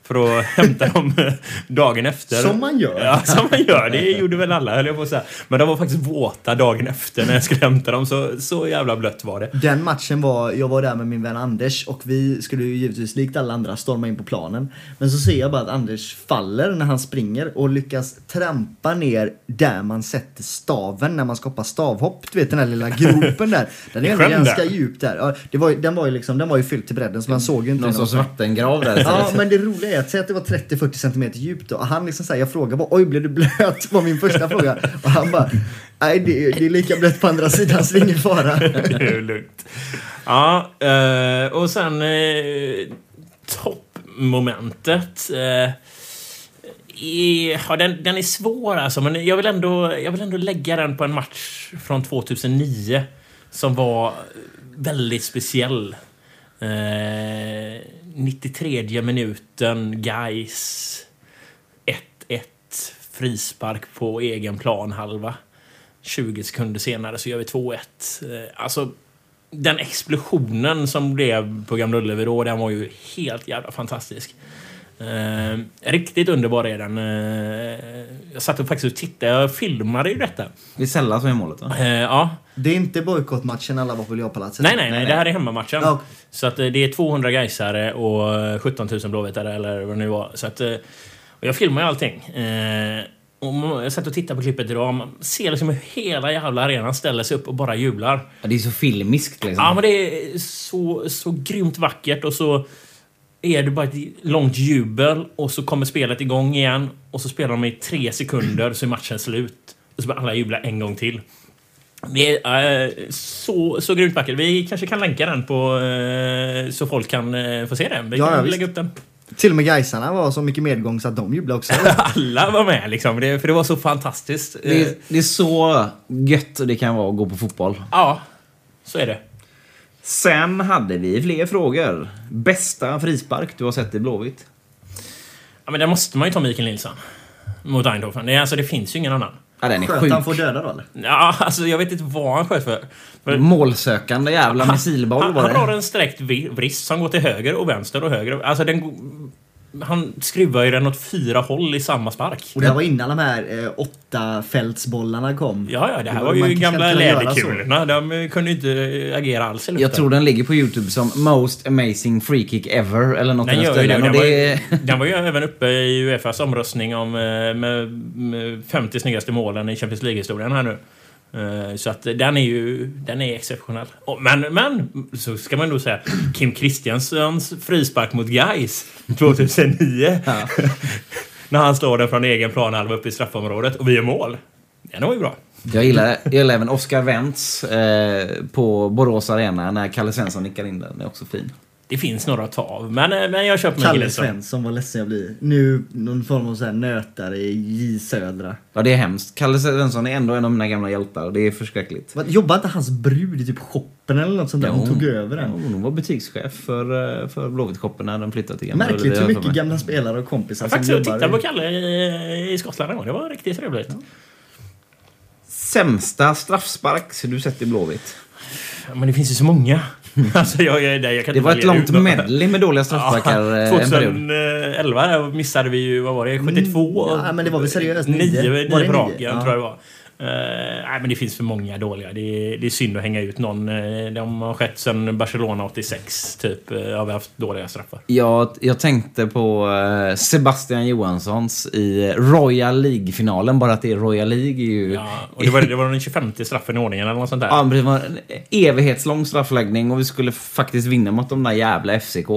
[SPEAKER 4] för att hämta dem eh, dagen efter.
[SPEAKER 3] Som man gör.
[SPEAKER 4] Ja, som man gör. Det gjorde väl alla, höll jag på att säga. Men de var faktiskt våta dagen efter när jag skulle hämta dem. Så, så jävla blött var det.
[SPEAKER 3] Den matchen var, jag var där med min vän Anders och vi skulle ju givetvis likt alla andra storma in på planen. Men så ser jag bara att Anders faller när han springer och lyckas trampa ner där man sätter staven när man ska hoppa stavhopp. Du vet den där lilla gropen där. Den är ändå ganska
[SPEAKER 4] där.
[SPEAKER 3] djup där. Ja, det var, den var ju liksom, den var ju fylld till bredden så man såg ju inte
[SPEAKER 2] Någon sorts vattengrav där
[SPEAKER 3] Ja, men det roliga är att säg att det var 30-40 cm djupt då. Och han liksom säger, jag frågar bara, oj blev du blöt? var min första fråga. Och han bara, nej det, det är lika blött på andra sidan så det är ingen fara.
[SPEAKER 4] Det är lugnt. Ja, eh, och sen eh, toppmomentet. Eh, ja, den, den är svår alltså, men jag vill, ändå, jag vill ändå lägga den på en match från 2009 som var väldigt speciell. Eh, 93 minuten, guys 1-1, frispark på egen planhalva. 20 sekunder senare så gör vi 2-1. Eh, alltså, den explosionen som blev på Gamla Ullevi då, den var ju helt jävla fantastisk. Eh, riktigt underbar är den. Eh, jag satt och faktiskt och tittade, jag filmade ju detta.
[SPEAKER 2] Det är Sella som är målet va?
[SPEAKER 4] Eh, ja,
[SPEAKER 3] Det är inte bojkottmatchen alla var på Leopalatset.
[SPEAKER 4] nej, nej, nej, det här är hemmamatchen.
[SPEAKER 3] Ja.
[SPEAKER 4] Så att eh, det är 200 gaisare och eh, 17 000 blåvitare eller vad det nu var. Så att, eh, och jag filmar ju allting. Eh, och jag satt och tittade på klippet idag. Man ser liksom hur hela jävla arenan ställer sig upp och bara jublar.
[SPEAKER 2] Ja, det är så filmiskt liksom.
[SPEAKER 4] Ja, men det är så, så grymt vackert och så är det bara ett långt jubel och så kommer spelet igång igen och så spelar de i tre sekunder så är matchen slut. Och så börjar alla jubla en gång till. Det är eh, så, så grymt vackert. Vi kanske kan länka den på eh, så folk kan eh, få se den. Vi
[SPEAKER 3] Ja,
[SPEAKER 4] kan lägga upp den.
[SPEAKER 3] Till och med Gaisarna var så mycket medgång så att de jublade också.
[SPEAKER 4] Alla var med liksom, det, för det var så fantastiskt.
[SPEAKER 2] Det, är, det är så gött det kan vara att gå på fotboll.
[SPEAKER 4] Ja, så är det.
[SPEAKER 2] Sen hade vi fler frågor. Bästa frispark du har sett i Blåvitt?
[SPEAKER 4] Ja, men där måste man ju ta Mikael Nilsson. Mot Eindhoven. Det, är- alltså, det finns ju ingen annan.
[SPEAKER 2] Ja, den är
[SPEAKER 3] Sköt
[SPEAKER 2] sjuk.
[SPEAKER 3] han får döda då eller?
[SPEAKER 4] Ja, alltså jag vet inte vad han sköt för. för
[SPEAKER 2] Målsökande jävla missilboll
[SPEAKER 4] han,
[SPEAKER 2] var
[SPEAKER 4] han har
[SPEAKER 2] det.
[SPEAKER 4] en sträckt vrist som går till höger och vänster och höger. Alltså den... Han skruvar ju den åt fyra håll i samma spark.
[SPEAKER 3] Och det här var innan de här eh, åtta fältsbollarna kom.
[SPEAKER 4] Ja, ja, det här
[SPEAKER 3] Det
[SPEAKER 4] var
[SPEAKER 3] man
[SPEAKER 4] ju gamla läderkulorna. De eh, kunde ju inte agera alls i luften.
[SPEAKER 2] Jag tror den ligger på Youtube som Most Amazing Free Kick Ever eller något
[SPEAKER 4] Den gör ju det. Den, var
[SPEAKER 2] det
[SPEAKER 4] ju,
[SPEAKER 2] är...
[SPEAKER 4] den var ju även uppe i Uefas omröstning om eh, med, med 50 snyggaste målen i Champions League-historien här nu. Eh, Så att den är ju den är exceptionell. Men, men så ska man nog säga Kim Kristianssons frispark mot Gais 2009. När han slår den från egen planhalva upp i straffområdet och vi gör mål. Den var ju bra.
[SPEAKER 2] Jag gillar, jag gillar även Oscar Wentz eh, på Borås Arena när Kalle Svensson nickar in den. Den är också fin.
[SPEAKER 4] Det finns några att ta av. Men, eh, men jag köper mig
[SPEAKER 3] Kalle. Svensson, vad ledsen jag blir. Nu någon form av så här nötare i Södra.
[SPEAKER 2] Ja, det är hemskt. Kalle Svensson är ändå en av mina gamla hjältar. Det är förskräckligt.
[SPEAKER 3] Vad, Jobbar inte hans brud i typ shoppen eller något sånt där? Hon tog över
[SPEAKER 2] Ja,
[SPEAKER 3] den.
[SPEAKER 2] hon var butikschef för, eh, för Blåvitt-shoppen när den flyttade till Gamla
[SPEAKER 3] Märkligt hur
[SPEAKER 2] jag
[SPEAKER 3] mycket gamla spelare och kompisar
[SPEAKER 4] Jag
[SPEAKER 3] som
[SPEAKER 4] faktiskt
[SPEAKER 3] jobbar.
[SPEAKER 4] tittade på Kalle i, i Skottland en gång. Det var riktigt trevligt.
[SPEAKER 2] Sämsta straffspark du sett i Blåvitt?
[SPEAKER 4] Ja, Men det finns ju så många. alltså, jag, jag, jag, jag kan
[SPEAKER 2] Det var ett långt medley med dåliga straffsparkar eh, en period.
[SPEAKER 4] 2011 missade vi ju, vad var det, 72?
[SPEAKER 3] Mm, ja, men det var väl seriöst,
[SPEAKER 4] Nio,
[SPEAKER 3] nio.
[SPEAKER 4] nio,
[SPEAKER 3] Var det
[SPEAKER 4] på
[SPEAKER 3] nio?
[SPEAKER 4] raken,
[SPEAKER 3] Ja.
[SPEAKER 4] tror jag det var. Eh, nej, men det finns för många dåliga. Det är, det är synd att hänga ut någon. Uh, de har skett sedan Barcelona 86, typ. Uh, har vi haft dåliga straffar.
[SPEAKER 2] Jag, jag tänkte på eh, Sebastian Johanssons i Royal League-finalen. Bara att det är Royal League är ju...
[SPEAKER 4] Ja, och det var, det var den 25 straffen i ordningen eller något sånt där.
[SPEAKER 2] Ja, det var en evighetslång straffläggning och vi skulle faktiskt vinna mot de där jävla FCK.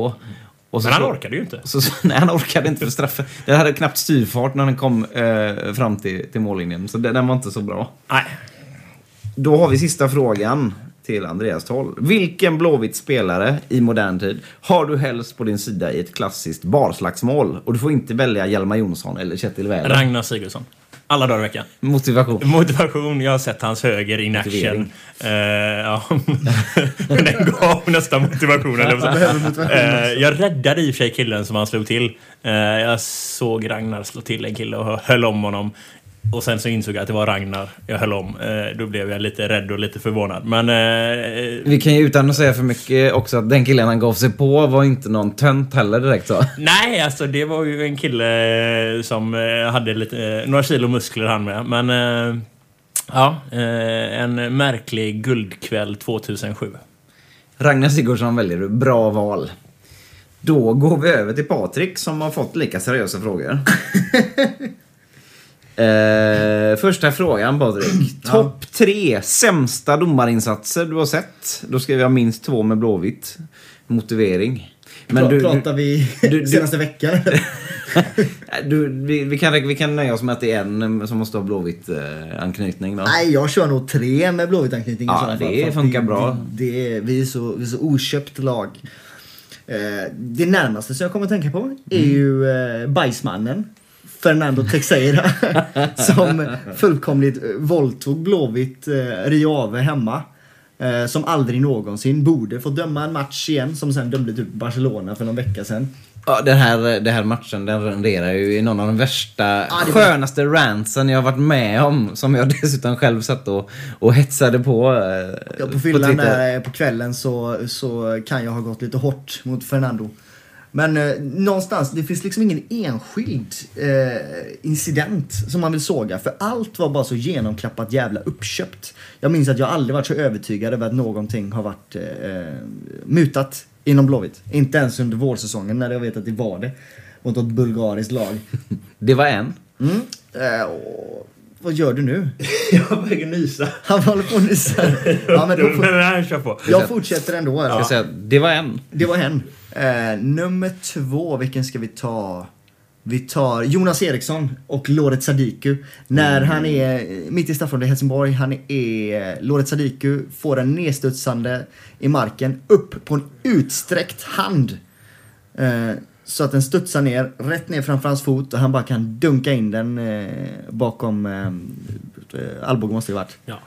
[SPEAKER 2] Och så
[SPEAKER 4] men han orkade ju inte.
[SPEAKER 2] Så, nej, han orkade inte för straffen. Den hade knappt styrfart när den kom eh, fram till, till mållinjen. Så den, den var inte så bra.
[SPEAKER 4] Nej.
[SPEAKER 2] Då har vi sista frågan till Andreas Toll. Vilken Blåvitt spelare i modern tid har du helst på din sida i ett klassiskt barslagsmål? Och du får inte välja Hjalmar Jonsson eller Kjetil Wähler.
[SPEAKER 4] Ragnar Sigurdsson. Alla dagar i veckan.
[SPEAKER 2] Motivation.
[SPEAKER 4] Motivation, jag har sett hans höger in action. Uh, ja. Men den gav nästan motivation.
[SPEAKER 3] också.
[SPEAKER 4] jag räddade i och för sig killen som han slog till. Eh, jag såg Ragnar slå till en kille och höll om honom. Och sen så insåg jag att det var Ragnar jag höll om. Eh, då blev jag lite rädd och lite förvånad. Men... eh,
[SPEAKER 2] Vi kan ju utan att säga för mycket också att den killen han gav sig på var inte någon tönt heller direkt så.
[SPEAKER 4] Nej, alltså det var ju en kille eh, som eh, hade lite, eh, några kilo muskler han med. Men eh, ja, eh, en märklig guldkväll 2007.
[SPEAKER 2] Ragnar Sigurdsson väljer du. Bra val. Då går vi över till Patrik som har fått lika seriösa frågor. eh, första frågan Patrik. Topp tre sämsta domarinsatser du har sett? Då ska vi ha minst två med Blåvitt. Motivering. Men du,
[SPEAKER 3] Pratar vi
[SPEAKER 2] du- du-
[SPEAKER 3] senaste veckan?
[SPEAKER 2] du, vi, vi, kan, vi kan nöja oss med att det är en som måste ha Blåvitt eh, anknytning då.
[SPEAKER 3] Nej, jag kör nog tre med Blåvitt anknytning i
[SPEAKER 2] Ja,
[SPEAKER 3] sådana fall,
[SPEAKER 2] det funkar bra.
[SPEAKER 3] Det, det, vi, är så, vi är så oköpt lag. Eh, det närmaste som jag kommer att tänka på är
[SPEAKER 2] Mm.
[SPEAKER 3] ju eh, bajsmannen. Fernando Teixeira. som fullkomligt eh, våldtog Blåvitt eh, Rio Ave hemma. Eh, som aldrig någonsin borde få döma en match igen. Som sen dömde typ Barcelona för någon vecka sedan.
[SPEAKER 2] Ja, den här, den här matchen den renderar ju i någon av de värsta,
[SPEAKER 3] det var-
[SPEAKER 2] skönaste rantsen jag varit med om. Som jag dessutom själv satt och, och hetsade på. eh,
[SPEAKER 3] Ja, på fyllan
[SPEAKER 2] Twitter.
[SPEAKER 3] där på kvällen så, så kan jag ha gått lite hårt mot Fernando. Men eh, någonstans, det finns liksom ingen enskild eh, incident som man vill såga. För allt var bara så genomklappat jävla uppköpt. Jag minns att jag aldrig varit så övertygad över att någonting har varit eh, mutat inom Blåvitt. Inte ens under vårsäsongen när jag vet att det var det. Mot ett bulgariskt lag.
[SPEAKER 2] Det var en.
[SPEAKER 3] Mm. Eh, och, vad gör du nu?
[SPEAKER 4] Jag börjar nysa.
[SPEAKER 3] Han håller på och nyssar. Ja, men då
[SPEAKER 4] kör på.
[SPEAKER 3] jag fortsätter ändå.
[SPEAKER 2] Jag
[SPEAKER 3] Alltså.
[SPEAKER 2] ska säga, det var en.
[SPEAKER 3] Det var en. Eh, nummer två, vilken ska vi ta? Vi tar Jonas Eriksson och Loret Sadiku. När han är mitt i straffområdet i Helsingborg, han är Loret Sadiku får en nedstudsande i marken upp på en utsträckt hand. Eh, så att den studsar ner, rätt ner framför hans fot och han bara kan dunka in den eh, bakom eh, eh, albågen måste det varit.
[SPEAKER 4] Ja.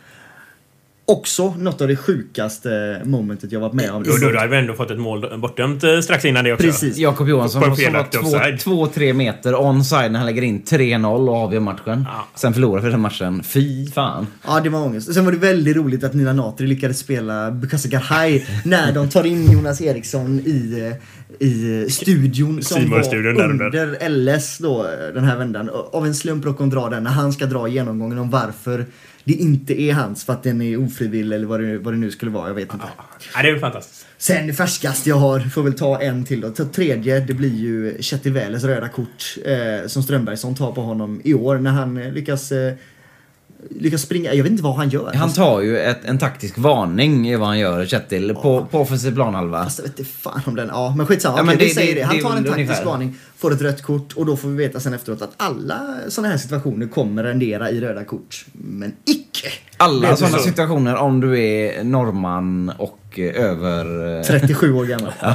[SPEAKER 3] Också något av det sjukaste momentet jag varit med om.
[SPEAKER 4] Då, hade vi ändå fått ett mål bortdömt eh, strax innan det också.
[SPEAKER 3] Precis.
[SPEAKER 2] Jakob Johansson som var
[SPEAKER 4] felaktig offside.
[SPEAKER 2] 2-3 meter onside när han lägger in 3-0 och avgör matchen.
[SPEAKER 4] Ja.
[SPEAKER 2] Sen förlorar vi den matchen. Fy fan.
[SPEAKER 3] Ja, det var ångest. Sen var det väldigt roligt att Nina Natri lyckades spela Bukasa Garhay när de tar in Jonas Eriksson i, eh, i studion som var
[SPEAKER 4] under.
[SPEAKER 3] under LS då, eh, den här vändan. Av en slump råkade hon dra den när han ska dra genomgången om varför det inte är hans för att den är ofrivillig eller vad det, vad det nu skulle vara. Jag vet inte.
[SPEAKER 4] Ja, det är fantastiskt.
[SPEAKER 3] Sen det färskaste jag har, får väl ta en till då. Ta Tredje, det blir ju Kjetil Wählers röda kort eh, som Strömbergsson tar på honom i år när han eh, lyckas eh, Lyckas springa. Jag vet inte vad han gör.
[SPEAKER 2] Han tar ju ett, en taktisk varning i vad han gör, Kjetil, på, på offensiv planhalva.
[SPEAKER 3] Fast jag vet inte fan om den... Ja, men skitsamma.
[SPEAKER 2] Ja,
[SPEAKER 3] Okej,
[SPEAKER 2] men
[SPEAKER 3] vi
[SPEAKER 2] det-
[SPEAKER 3] säger
[SPEAKER 2] det-
[SPEAKER 3] det. Han
[SPEAKER 2] är
[SPEAKER 3] tar en taktisk
[SPEAKER 2] ungefär.
[SPEAKER 3] varning, får ett rött kort och då får vi veta sen efteråt att alla sådana här situationer kommer rendera i röda kort. Men icke!
[SPEAKER 2] Alla
[SPEAKER 3] är
[SPEAKER 2] sådana
[SPEAKER 3] så.
[SPEAKER 2] situationer om du är norrman och eh, över... eh,
[SPEAKER 3] 37 år gammal.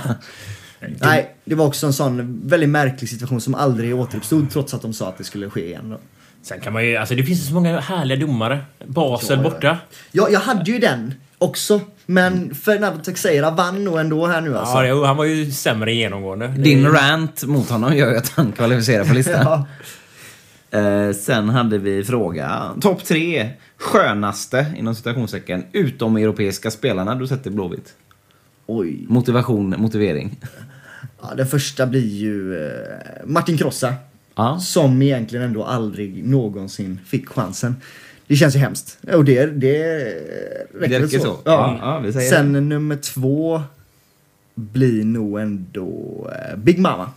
[SPEAKER 3] Nej, det var också en sån väldigt märklig situation som aldrig återuppstod trots att de sa att det skulle ske igen. Då.
[SPEAKER 4] Sen kan man ju, alltså det finns så många härliga domare. Basel
[SPEAKER 3] Ja,
[SPEAKER 4] borta.
[SPEAKER 3] Ja, jag hade ju den också. Men Fernando Teixeira vann nog ändå här nu alltså.
[SPEAKER 4] Ja, han var ju sämre genomgående.
[SPEAKER 2] Din rant mot honom gör ju att han kvalificerar på listan.
[SPEAKER 3] Ja.
[SPEAKER 2] Eh, sen hade vi fråga topp tre skönaste inom citationstecken utomeuropeiska spelarna du sett i Blåvitt.
[SPEAKER 3] Oj.
[SPEAKER 2] Motivation, motivering.
[SPEAKER 3] Ja, den första blir ju eh, Martin Krossa.
[SPEAKER 2] Ja.
[SPEAKER 3] Som egentligen ändå aldrig någonsin fick chansen. Det känns ju hemskt. Och det, det räcker
[SPEAKER 2] räcker
[SPEAKER 3] så.
[SPEAKER 2] så.
[SPEAKER 3] Ja.
[SPEAKER 2] Ja, ja, vi säger
[SPEAKER 3] Sen nummer två blir nog ändå eh, Big Mama.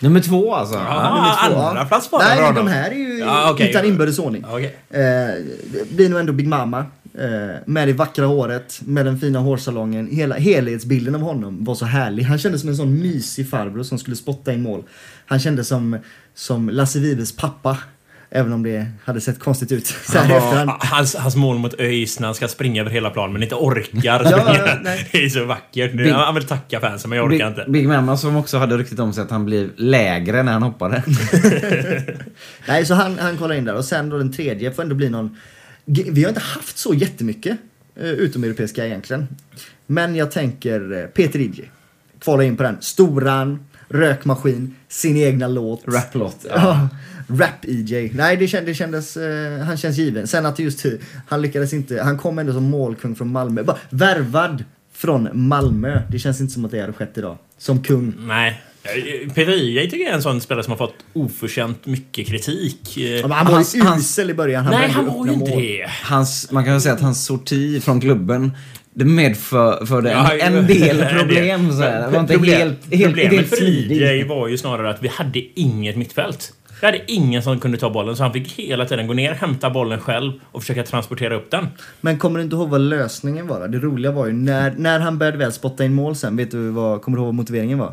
[SPEAKER 2] Nummer två alltså.
[SPEAKER 4] Ja.
[SPEAKER 3] nummer två,
[SPEAKER 4] andra plats bara
[SPEAKER 3] Nej, de här är ju
[SPEAKER 4] Ja, okej.
[SPEAKER 3] utan inbördes ordning.
[SPEAKER 4] Okej.
[SPEAKER 3] Eh, det blir nog ändå Big Mama. Eh, med det vackra håret, med den fina hårsalongen. Hela helhetsbilden av honom var så härlig. Han kändes som en sån mysig farbror som skulle spotta in mål. Han kändes som, som Lasse Vives pappa. Även om det hade sett konstigt ut så i efterhand.
[SPEAKER 4] Hans, hans mål mot ÖIS när han ska springa över hela planen men inte orkar
[SPEAKER 3] Ja,
[SPEAKER 4] det är så vackert.
[SPEAKER 2] Big-
[SPEAKER 4] Han vill tacka fansen men jag orkar inte.
[SPEAKER 2] Big, Big Mamma som också hade ryktet om sig att han blev lägre när han hoppade.
[SPEAKER 3] Nej, så han, han kollar in där. Och sen då den tredje får ändå bli någon... Vi har inte haft så jättemycket eh, utomeuropeiska egentligen. Men jag tänker eh, Peter Ivje. Kvala in på den. Storan, rökmaskin, sin egna låt.
[SPEAKER 2] Raplott. Ja.
[SPEAKER 3] Ja, Rap-EJ. Nej, det kändes, det kändes eh, han känns given. Sen att just han lyckades inte, han kom ändå som målkung från Malmö. Bara, värvad från Malmö. Det känns inte som att det hade skett idag. Som kung.
[SPEAKER 4] Nej. Peter Ija tycker jag är en sån spelare som har fått oförtjänt mycket kritik. Eh,
[SPEAKER 3] Ja, han var
[SPEAKER 2] Hans-
[SPEAKER 3] ju
[SPEAKER 2] hans-
[SPEAKER 3] usel i början. Han
[SPEAKER 4] Nej, han var ju inte det.
[SPEAKER 2] Hans, man kan väl säga att hans sorti från klubben det medförde
[SPEAKER 4] Ja,
[SPEAKER 2] en, del problem. Så här. Det var inte
[SPEAKER 4] Problem-
[SPEAKER 2] helt, helt,
[SPEAKER 4] Problemet för
[SPEAKER 2] smidigt.
[SPEAKER 4] EJ var ju snarare att vi hade inget mittfält. Vi hade ingen som kunde ta bollen så han fick hela tiden gå ner, hämta bollen själv och försöka transportera upp den.
[SPEAKER 3] Men kommer du inte ihåg vad lösningen var? då? Det roliga var ju när, när han började väl spotta in mål sen, vet du vad, kommer du ihåg vad motiveringen var?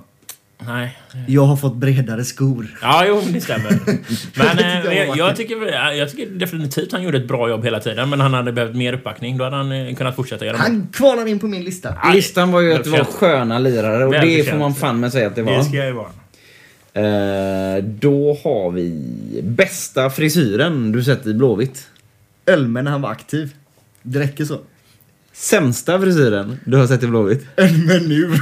[SPEAKER 4] Nej.
[SPEAKER 3] Jag har fått bredare skor.
[SPEAKER 4] Ja, jo, det stämmer. Men eh,
[SPEAKER 3] jag
[SPEAKER 4] tycker, jag tycker definitivt han gjorde ett bra jobb hela tiden. Men han hade behövt mer uppbackning. Då hade han eh, kunnat fortsätta göra.
[SPEAKER 3] Han kvalar in på min lista.
[SPEAKER 2] Listan var ju att det var sköna lirare och det får man fan med säga att det var.
[SPEAKER 4] Det ska jag ju vara.
[SPEAKER 2] Eh, då har vi bästa frisyren du sett i Blåvitt.
[SPEAKER 3] Ölme när han var aktiv. Det räcker så.
[SPEAKER 2] Sämsta frisyren du har sett i Blåvitt.
[SPEAKER 3] Ölme nu.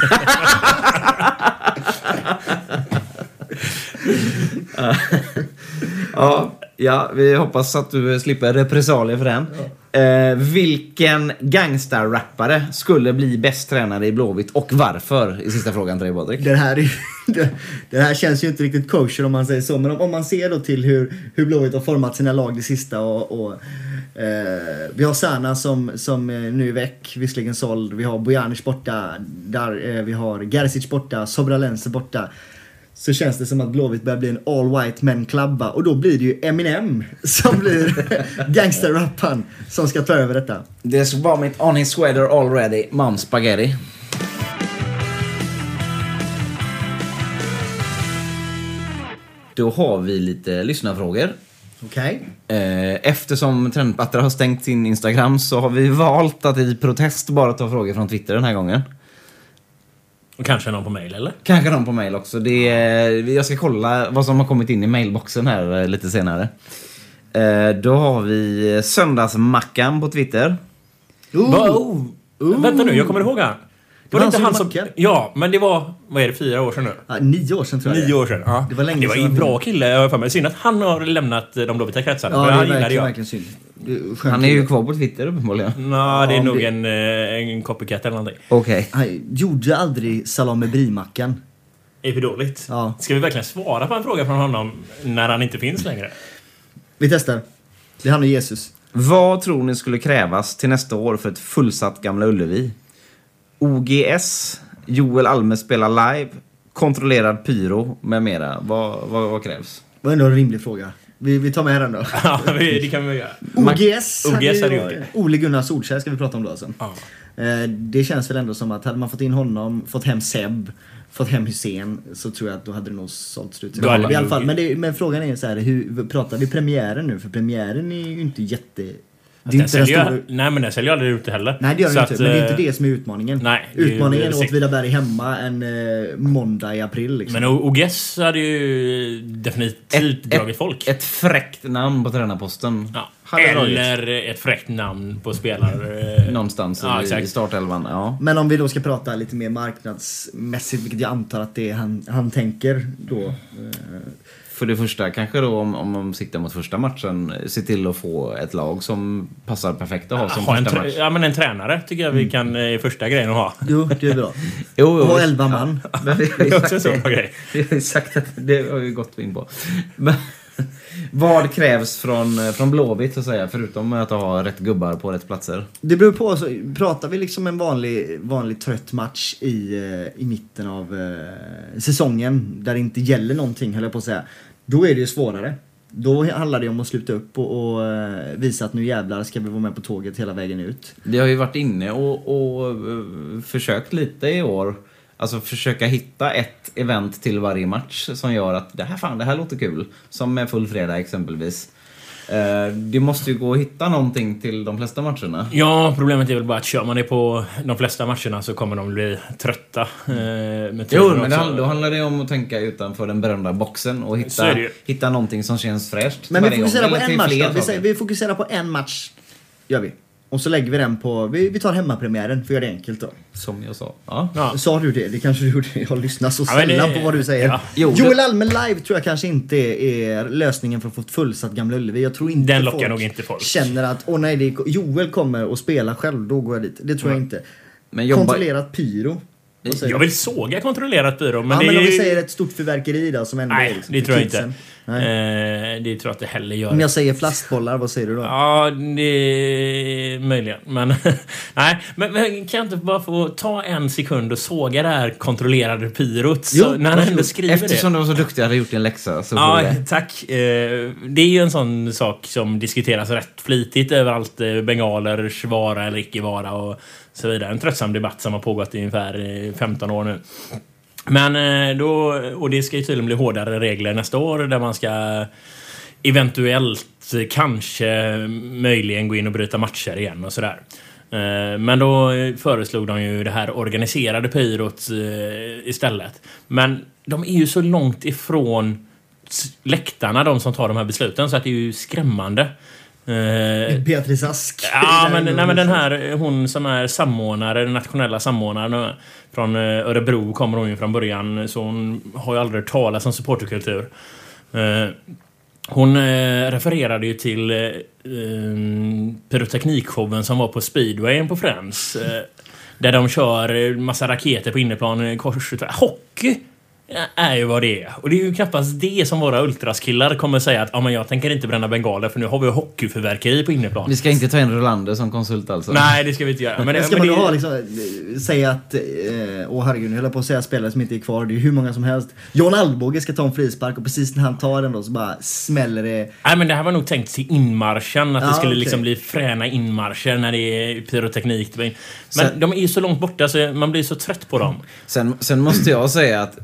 [SPEAKER 2] Ja, ja, vi hoppas att du slipper repressalier för den. Eh, vilken gangsterrappare skulle bli bäst tränare i Blåvitt och varför? I sista frågan till dig Patrik.
[SPEAKER 3] Det här, är, det, det här känns ju inte riktigt kosher om man säger så. Men om, om man ser då till hur, hur Blåvitt har format sina lag det sista och, och eh, vi har Sana som, som eh, nu är väck, visserligen såld. Vi har Bojanic borta, där, eh, vi har Gerzic borta, Sobralense borta. Så känns det som att Blåvitt börjar bli en all white men club va? Och då blir det ju Eminem som blir gangsterrapparen som ska ta över detta.
[SPEAKER 2] Det var mitt on his sweater already, Mom Spaghetti. Då har vi lite lyssnarfrågor.
[SPEAKER 3] Okej?
[SPEAKER 2] Eh, Eftersom Trendpatter har stängt sin Instagram så har vi valt att i protest bara ta frågor från Twitter den här gången.
[SPEAKER 4] Och kanske någon på mail, eller?
[SPEAKER 2] Kanske någon på mail också. Det är, jag ska kolla vad som har kommit in i mailboxen här eh, lite senare. Eh, Då har vi Söndagsmackan på Twitter.
[SPEAKER 4] Va, oh. Vänta nu, jag kommer ihåg han. Var det
[SPEAKER 3] var
[SPEAKER 4] inte
[SPEAKER 3] han
[SPEAKER 4] han
[SPEAKER 3] som mackade.
[SPEAKER 4] Ja, men det var... Vad är det? Fyra år sedan nu?
[SPEAKER 3] Ja, nio år sedan tror jag.
[SPEAKER 4] Nio år sedan. Ja.
[SPEAKER 3] Det var länge
[SPEAKER 4] Det var en bra kille, jag för mig. Synd att han har lämnat de blåvita kretsarna.
[SPEAKER 3] Ja, det
[SPEAKER 4] han
[SPEAKER 3] är
[SPEAKER 4] gillade
[SPEAKER 3] verkligen,
[SPEAKER 4] jag.
[SPEAKER 3] verkligen synd.
[SPEAKER 2] Han är ju kvar på Twitter uppenbarligen.
[SPEAKER 4] Nå, det är
[SPEAKER 3] Ja,
[SPEAKER 4] nog
[SPEAKER 3] det-
[SPEAKER 4] en, eh, en copycat eller någonting.
[SPEAKER 2] Okej.
[SPEAKER 3] Han gjorde aldrig salami brie-mackan.
[SPEAKER 4] Är för dåligt.
[SPEAKER 3] Ja.
[SPEAKER 4] Ska vi verkligen svara på en fråga från honom när han inte finns längre?
[SPEAKER 3] Vi testar. Det är han och Jesus.
[SPEAKER 2] Vad tror ni skulle krävas till nästa år för ett fullsatt Gamla Ullevi? OGS, Joel Alme spelar live, kontrollerad pyro med mera. Vad, vad, vad krävs?
[SPEAKER 3] Det var ändå en rimlig fråga. Vi, vi tar med den då.
[SPEAKER 4] Ja, det kan vi göra.
[SPEAKER 3] OGS,
[SPEAKER 4] OGS
[SPEAKER 3] hade
[SPEAKER 4] gjort det.
[SPEAKER 3] Ole Gunnar Solskjaer ska vi prata om då alltså.
[SPEAKER 4] Ja.
[SPEAKER 3] Eh, Det känns väl ändå som att hade man fått in honom, fått hem Seb, fått hem Hussein så tror jag att då hade det nog sålt slut. I alla fall. Men, det, men frågan är så här, hur, pratar vi premiären nu? För premiären är ju inte jätte... Det är
[SPEAKER 4] Den
[SPEAKER 3] inte den stora...
[SPEAKER 4] ju- Nej, men den säljer ju aldrig ute heller.
[SPEAKER 3] Nej det gör det inte,
[SPEAKER 4] att,
[SPEAKER 3] men det är inte
[SPEAKER 4] eh,
[SPEAKER 3] det som är utmaningen.
[SPEAKER 4] nej, är
[SPEAKER 3] utmaningen
[SPEAKER 4] är
[SPEAKER 3] Åtvidaberg hemma en eh, måndag i april liksom.
[SPEAKER 4] Men OGS hade ju definitivt dragit folk.
[SPEAKER 2] Ett fräckt namn på tränarposten.
[SPEAKER 4] ja. Eller ett fräckt namn på spelare.
[SPEAKER 2] Någonstans
[SPEAKER 4] Ja,
[SPEAKER 2] i, i startelvan. Ja.
[SPEAKER 3] Men om vi då ska prata lite mer marknadsmässigt, vilket jag antar att det är han, han tänker då. Eh,
[SPEAKER 2] För det första kanske då om, om man siktar mot första matchen, se till att få ett lag som passar perfekt att ha som
[SPEAKER 4] Ha en,
[SPEAKER 2] första match.
[SPEAKER 4] ja, men en tränare tycker jag vi kan, är första grejen att ha.
[SPEAKER 3] Jo, det är bra.
[SPEAKER 2] Jo, jo,
[SPEAKER 3] Och elva man.
[SPEAKER 2] Men vi
[SPEAKER 4] Det är
[SPEAKER 2] har
[SPEAKER 4] också en sån grej.
[SPEAKER 2] Vi har ju sagt att det har vi gått in på. Men, vad krävs från, från Blåvitt så att säga, förutom att ha rätt gubbar på rätt platser?
[SPEAKER 3] Det beror på, så pratar vi liksom en vanlig, vanlig trött match i, eh, i mitten av eh, säsongen där det inte gäller någonting höll jag på att säga. Då är det ju svårare. Då handlar det om att sluta upp och, och eh, visa att nu jävlar ska vi vara med på tåget hela vägen ut.
[SPEAKER 2] Vi har ju varit inne och, och eh, försökt lite i år. Alltså försöka hitta ett event till varje match som gör att det här, fan, det här låter kul. Som med Full Fredag exempelvis. Eh, Det måste ju gå att hitta någonting till de flesta matcherna.
[SPEAKER 4] Ja, problemet är väl bara att kör man det på de flesta matcherna så kommer de bli trötta. Eh, med
[SPEAKER 2] Jo, men det, då handlar det om att tänka utanför den berömda boxen och hitta, hitta någonting som känns fräscht.
[SPEAKER 3] Men vi
[SPEAKER 2] gång,
[SPEAKER 3] fokuserar på en match. Vi, säger, vi fokuserar på en match. Gör vi. Och så lägger vi den på, vi, vi tar hemmapremiären för att göra det enkelt då.
[SPEAKER 2] Som jag sa. Ja.
[SPEAKER 4] Ja.
[SPEAKER 3] Sa du det? Det kanske du gjorde. Jag lyssnar så
[SPEAKER 4] Ja, men det-
[SPEAKER 3] sällan på vad du säger.
[SPEAKER 4] Ja.
[SPEAKER 2] Jo,
[SPEAKER 3] Joel
[SPEAKER 2] det-
[SPEAKER 3] Almen live tror jag kanske inte är lösningen för att få ett fullsatt Gamla Ullevi. Jag tror inte
[SPEAKER 4] Den lockar
[SPEAKER 3] folk
[SPEAKER 4] nog inte folk.
[SPEAKER 3] känner att åh nej, det är, Joel kommer och spelar själv, då går jag dit. Det tror jag inte.
[SPEAKER 2] Men jobba-
[SPEAKER 3] Kontrollerat pyro.
[SPEAKER 4] Jag vill såga kontrollerat byrå, men
[SPEAKER 3] ja,
[SPEAKER 4] det
[SPEAKER 3] men
[SPEAKER 4] är
[SPEAKER 3] om vi säger ett stort fyrverkeri då som ändå är
[SPEAKER 4] Nej,
[SPEAKER 3] liksom
[SPEAKER 4] det tror jag inte.
[SPEAKER 3] Nej.
[SPEAKER 4] Eh, det tror jag inte heller gör.
[SPEAKER 3] Om jag säger plastbollar, vad säger du då?
[SPEAKER 4] Ja, det är möjligen. Men, nej, men, men kan jag inte bara få ta en sekund och såga det här kontrollerade pyrot?
[SPEAKER 3] Jo,
[SPEAKER 4] Så, när han ändå skriver
[SPEAKER 2] Eftersom
[SPEAKER 4] det.
[SPEAKER 2] du var så duktig och hade gjort din läxa så
[SPEAKER 4] Ja,
[SPEAKER 2] det.
[SPEAKER 4] tack. Eh, Det är ju en sån sak som diskuteras rätt flitigt överallt. eh, Bengalers vara eller icke vara och så vidare. En tröttsam debatt som har pågått i ungefär eh, 15 år nu. Men eh, då, och det ska ju tydligen bli hårdare regler nästa år där man ska eventuellt eh, kanske möjligen gå in och bryta matcher igen och sådär. Eh, men då föreslog de ju det här organiserade pyrot istället. Men de är ju så långt ifrån läktarna, de som tar de här besluten, så att det är ju skrämmande. Eh,
[SPEAKER 3] Beatrice Ask.
[SPEAKER 4] Ja, men, nej, men den här, hon som är samordnare, den nationella samordnaren eh, från eh, Örebro kommer hon ju från början, så hon har ju aldrig hört talas om supporterkultur. Eh, Hon eh, refererade ju till eh, eh, pyroteknikshowen som var på speedwayen på Friends. Eh, där de kör eh, massa raketer på inneplan eh, kors och. Hockey är ju vad det är. Och det är ju knappast det som våra ultraskillar kommer säga att ah, men jag tänker inte bränna bengaler för nu har vi hockeyfyrverkeri på inneplan.
[SPEAKER 2] Vi ska inte ta in Rolander som konsult alltså.
[SPEAKER 4] Nej, det ska vi inte göra. Men,
[SPEAKER 3] Men
[SPEAKER 4] det-
[SPEAKER 3] ska
[SPEAKER 4] men
[SPEAKER 3] man
[SPEAKER 4] det,
[SPEAKER 3] då ha liksom, eh, säga att, eh, åh herregud, nu höll jag på att säga spelare som inte är kvar, det är hur många som helst. John Alvbåge ska ta en frispark och precis när han tar den då så bara smäller det.
[SPEAKER 4] Nej, men det här var nog tänkt till inmarschen. Att
[SPEAKER 3] Ja,
[SPEAKER 4] det skulle
[SPEAKER 3] okej.
[SPEAKER 4] liksom bli fräna inmarscher när det är pyroteknik. Men
[SPEAKER 2] Sen-
[SPEAKER 4] de är ju så långt borta så man blir så trött på dem.
[SPEAKER 2] Sen, sen måste jag säga att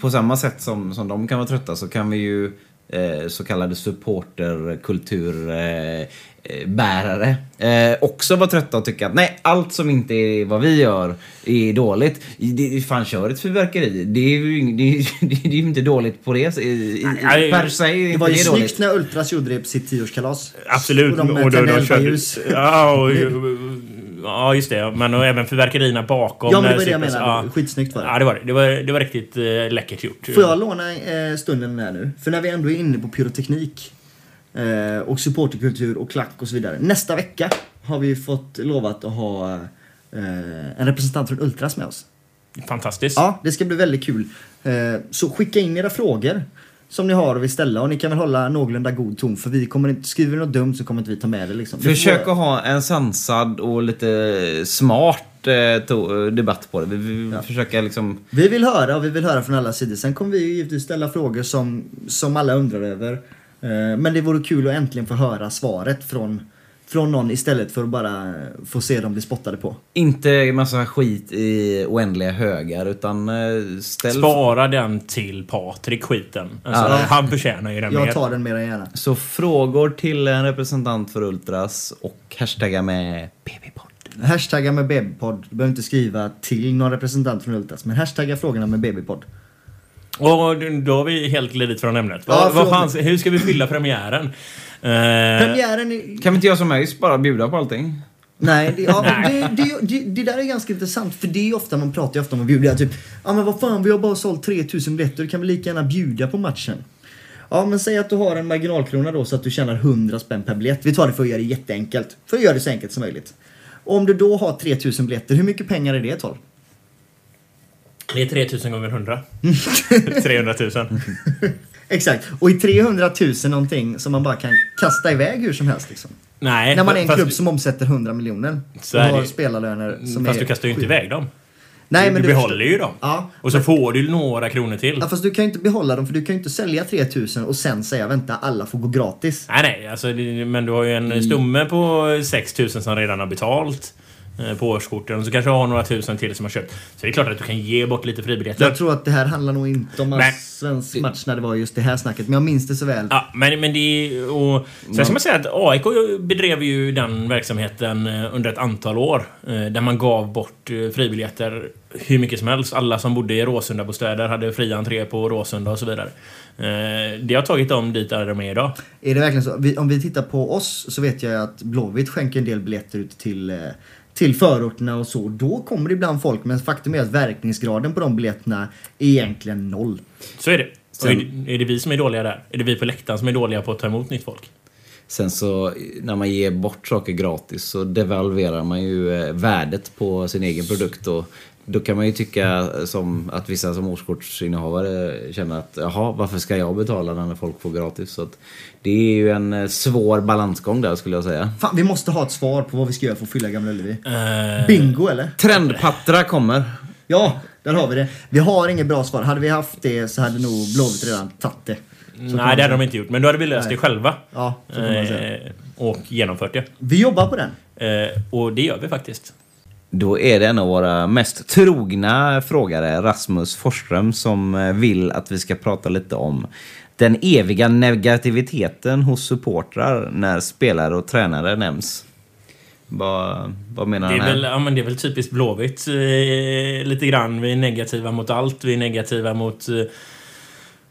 [SPEAKER 2] på samma sätt som, som de kan vara trötta så kan vi ju eh, så kallade supporterkulturbärare eh, eh, också vara trötta och tycka att nej, allt som inte är vad vi gör är dåligt. Det, fan, kör ett fyrverkeri. Det är ju det är, det är ju inte dåligt på det. I, i,
[SPEAKER 4] Nej,
[SPEAKER 2] per se
[SPEAKER 3] Det var ju
[SPEAKER 2] det
[SPEAKER 3] snyggt
[SPEAKER 2] dåligt.
[SPEAKER 3] när Ultras gjorde det på sitt tioårskalas.
[SPEAKER 4] Absolut.
[SPEAKER 3] Och de
[SPEAKER 4] Och då-
[SPEAKER 3] tände
[SPEAKER 4] då
[SPEAKER 3] elva
[SPEAKER 4] körde-
[SPEAKER 3] ljus.
[SPEAKER 4] Ja, och, ja, just det. Men och även fyrverkerierna bakom.
[SPEAKER 3] Ja men det var det jag menade.
[SPEAKER 4] Ja.
[SPEAKER 3] Skitsnyggt var det.
[SPEAKER 4] Ja, det var det. Det var, det var riktigt eh, läckert gjort.
[SPEAKER 3] Får jag låna eh, stunden här nu? För när vi ändå är inne på pyroteknik eh, och supporterkultur och klack och så vidare. Nästa vecka har vi fått lovat att ha eh, en representant från Ultras med oss.
[SPEAKER 4] Fantastiskt.
[SPEAKER 3] Ja, det ska bli väldigt kul. Eh, så skicka in era frågor som ni har och vill ställa och ni kan väl hålla någorlunda god ton för vi kommer inte, skriver ni något dumt så kommer inte vi ta med det liksom. Får
[SPEAKER 2] Försök att ha en sansad och lite smart eh, to- debatt på det. Vi, vi
[SPEAKER 3] Ja.
[SPEAKER 2] försöker liksom...
[SPEAKER 3] Vi vill höra och vi vill höra från alla sidor. Sen kommer vi givetvis ställa frågor som, som alla undrar över. Eh, Men det vore kul att äntligen få höra svaret från, från någon istället för att bara få se dem bli spottade på.
[SPEAKER 2] Inte massa skit i oändliga högar utan eh, ställ...
[SPEAKER 4] Spara den till Patrik, skiten. Alltså,
[SPEAKER 2] Ja.
[SPEAKER 4] Han förtjänar ju den mer.
[SPEAKER 3] Jag tar den mer än gärna.
[SPEAKER 2] Så frågor till en representant för Ultras och hashtagga med BB-podd.
[SPEAKER 3] Hashtagga med BB-podd. Du behöver inte skriva till någon representant från Ultras, men hashtagga frågorna med BB-podd.
[SPEAKER 4] Och då har vi helt glidit från ämnet.
[SPEAKER 3] Ja,
[SPEAKER 4] vad, vad
[SPEAKER 3] förlåt.
[SPEAKER 4] fan, hur ska vi fylla premiären? Eh,
[SPEAKER 3] Premiären är...
[SPEAKER 2] Kan vi inte göra som ÖIS, bara bjuda på allting?
[SPEAKER 3] Nej, det, ja, det, det, det, det där är ganska intressant för det är ofta, man pratar ju ofta om att bjuda. Typ, ja men vad fan vi har bara sålt 3000 biljetter, kan väl lika gärna bjuda på matchen. Ja men säg att du har en marginalkrona då så att du tjänar 100 spänn per biljett. Vi tar det för att göra det jätteenkelt. För att göra det så enkelt som möjligt. Och om du då har 3000 biljetter, hur mycket pengar är det 12?
[SPEAKER 4] Det är 3000 gånger 100. 300 000.
[SPEAKER 3] Exakt. Och i 300 000 någonting som man bara kan kasta iväg hur som helst liksom.
[SPEAKER 4] Nej,
[SPEAKER 3] När man är en klubb som omsätter 100 miljoner.
[SPEAKER 4] Så
[SPEAKER 3] och
[SPEAKER 4] det
[SPEAKER 3] har
[SPEAKER 4] ju.
[SPEAKER 3] spelarlöner som
[SPEAKER 4] Fast
[SPEAKER 3] är
[SPEAKER 4] du kastar ju inte iväg dem.
[SPEAKER 3] Nej,
[SPEAKER 4] du
[SPEAKER 3] men
[SPEAKER 4] du
[SPEAKER 3] du
[SPEAKER 4] behåller ju dem.
[SPEAKER 3] Ja.
[SPEAKER 4] Och så får du några kronor till.
[SPEAKER 3] Ja, fast du kan ju inte behålla dem för du kan ju inte sälja 3000 och sen säga vänta alla får gå gratis.
[SPEAKER 4] Nej, nej. Alltså, det- men du har ju en stomme på 6000 som redan har betalt på årskorten. Och så kanske du har några tusen till som har köpt. Så det är klart att du kan ge bort lite fribiljetter.
[SPEAKER 3] Jag tror att det här handlar nog inte om
[SPEAKER 4] Nej.
[SPEAKER 3] en svensk match när det var just det här snacket, men jag minns det så väl.
[SPEAKER 4] Ja, men, men det och Sen ska man säga att AIK bedrev ju den verksamheten eh, under ett antal år. eh, Där man gav bort eh, fribiljetter hur mycket som helst. Alla som bodde i Råsunda-bostäder hade fri entré på Råsunda och så vidare. Eh, Det har tagit dem dit där de är idag.
[SPEAKER 3] Är det verkligen så? Om vi tittar på oss så vet jag att Blåvitt skänker en del biljetter ut till, eh, till förorterna och så. Då kommer det ibland folk, men faktum är att verkningsgraden på de biljetterna är egentligen noll.
[SPEAKER 4] Så är det.
[SPEAKER 2] Sen-
[SPEAKER 4] är, det är det vi som är dåliga där? Är det vi på läktaren som är dåliga på att ta emot nytt folk?
[SPEAKER 2] Sen så när man ger bort saker gratis så devalverar man ju eh, värdet på sin egen produkt. Och då kan man ju tycka som att vissa som årskortsinnehavare känner att jaha, varför ska jag betala när folk får gratis? Så att det är ju en eh, svår balansgång där skulle jag säga.
[SPEAKER 3] Fan, vi måste ha ett svar på vad vi ska göra för att fylla Gamla Ullevi.
[SPEAKER 4] Eh,
[SPEAKER 3] Bingo eller?
[SPEAKER 2] Trendpattra kommer.
[SPEAKER 3] Ja, där har vi det. Vi har inget bra svar. Hade vi haft det så hade nog Blåvitt redan tagit det. Så
[SPEAKER 4] Nej, det hade de inte gjort. Men då hade vi löst
[SPEAKER 3] Nej.
[SPEAKER 4] det själva.
[SPEAKER 3] Ja, så kan man säga.
[SPEAKER 4] Eh, och genomfört det.
[SPEAKER 3] Vi jobbar på den.
[SPEAKER 4] Eh, och det gör vi faktiskt.
[SPEAKER 2] Då är det en av våra mest trogna frågare, Rasmus Forsström, som eh, vill att vi ska prata lite om den eviga negativiteten hos supportrar när spelare och tränare nämns. Vad, vad menar han här?
[SPEAKER 4] väl, ja, men det är väl typiskt Blåvitt. Eh, lite grann. Vi är negativa mot allt. Vi är negativa mot eh,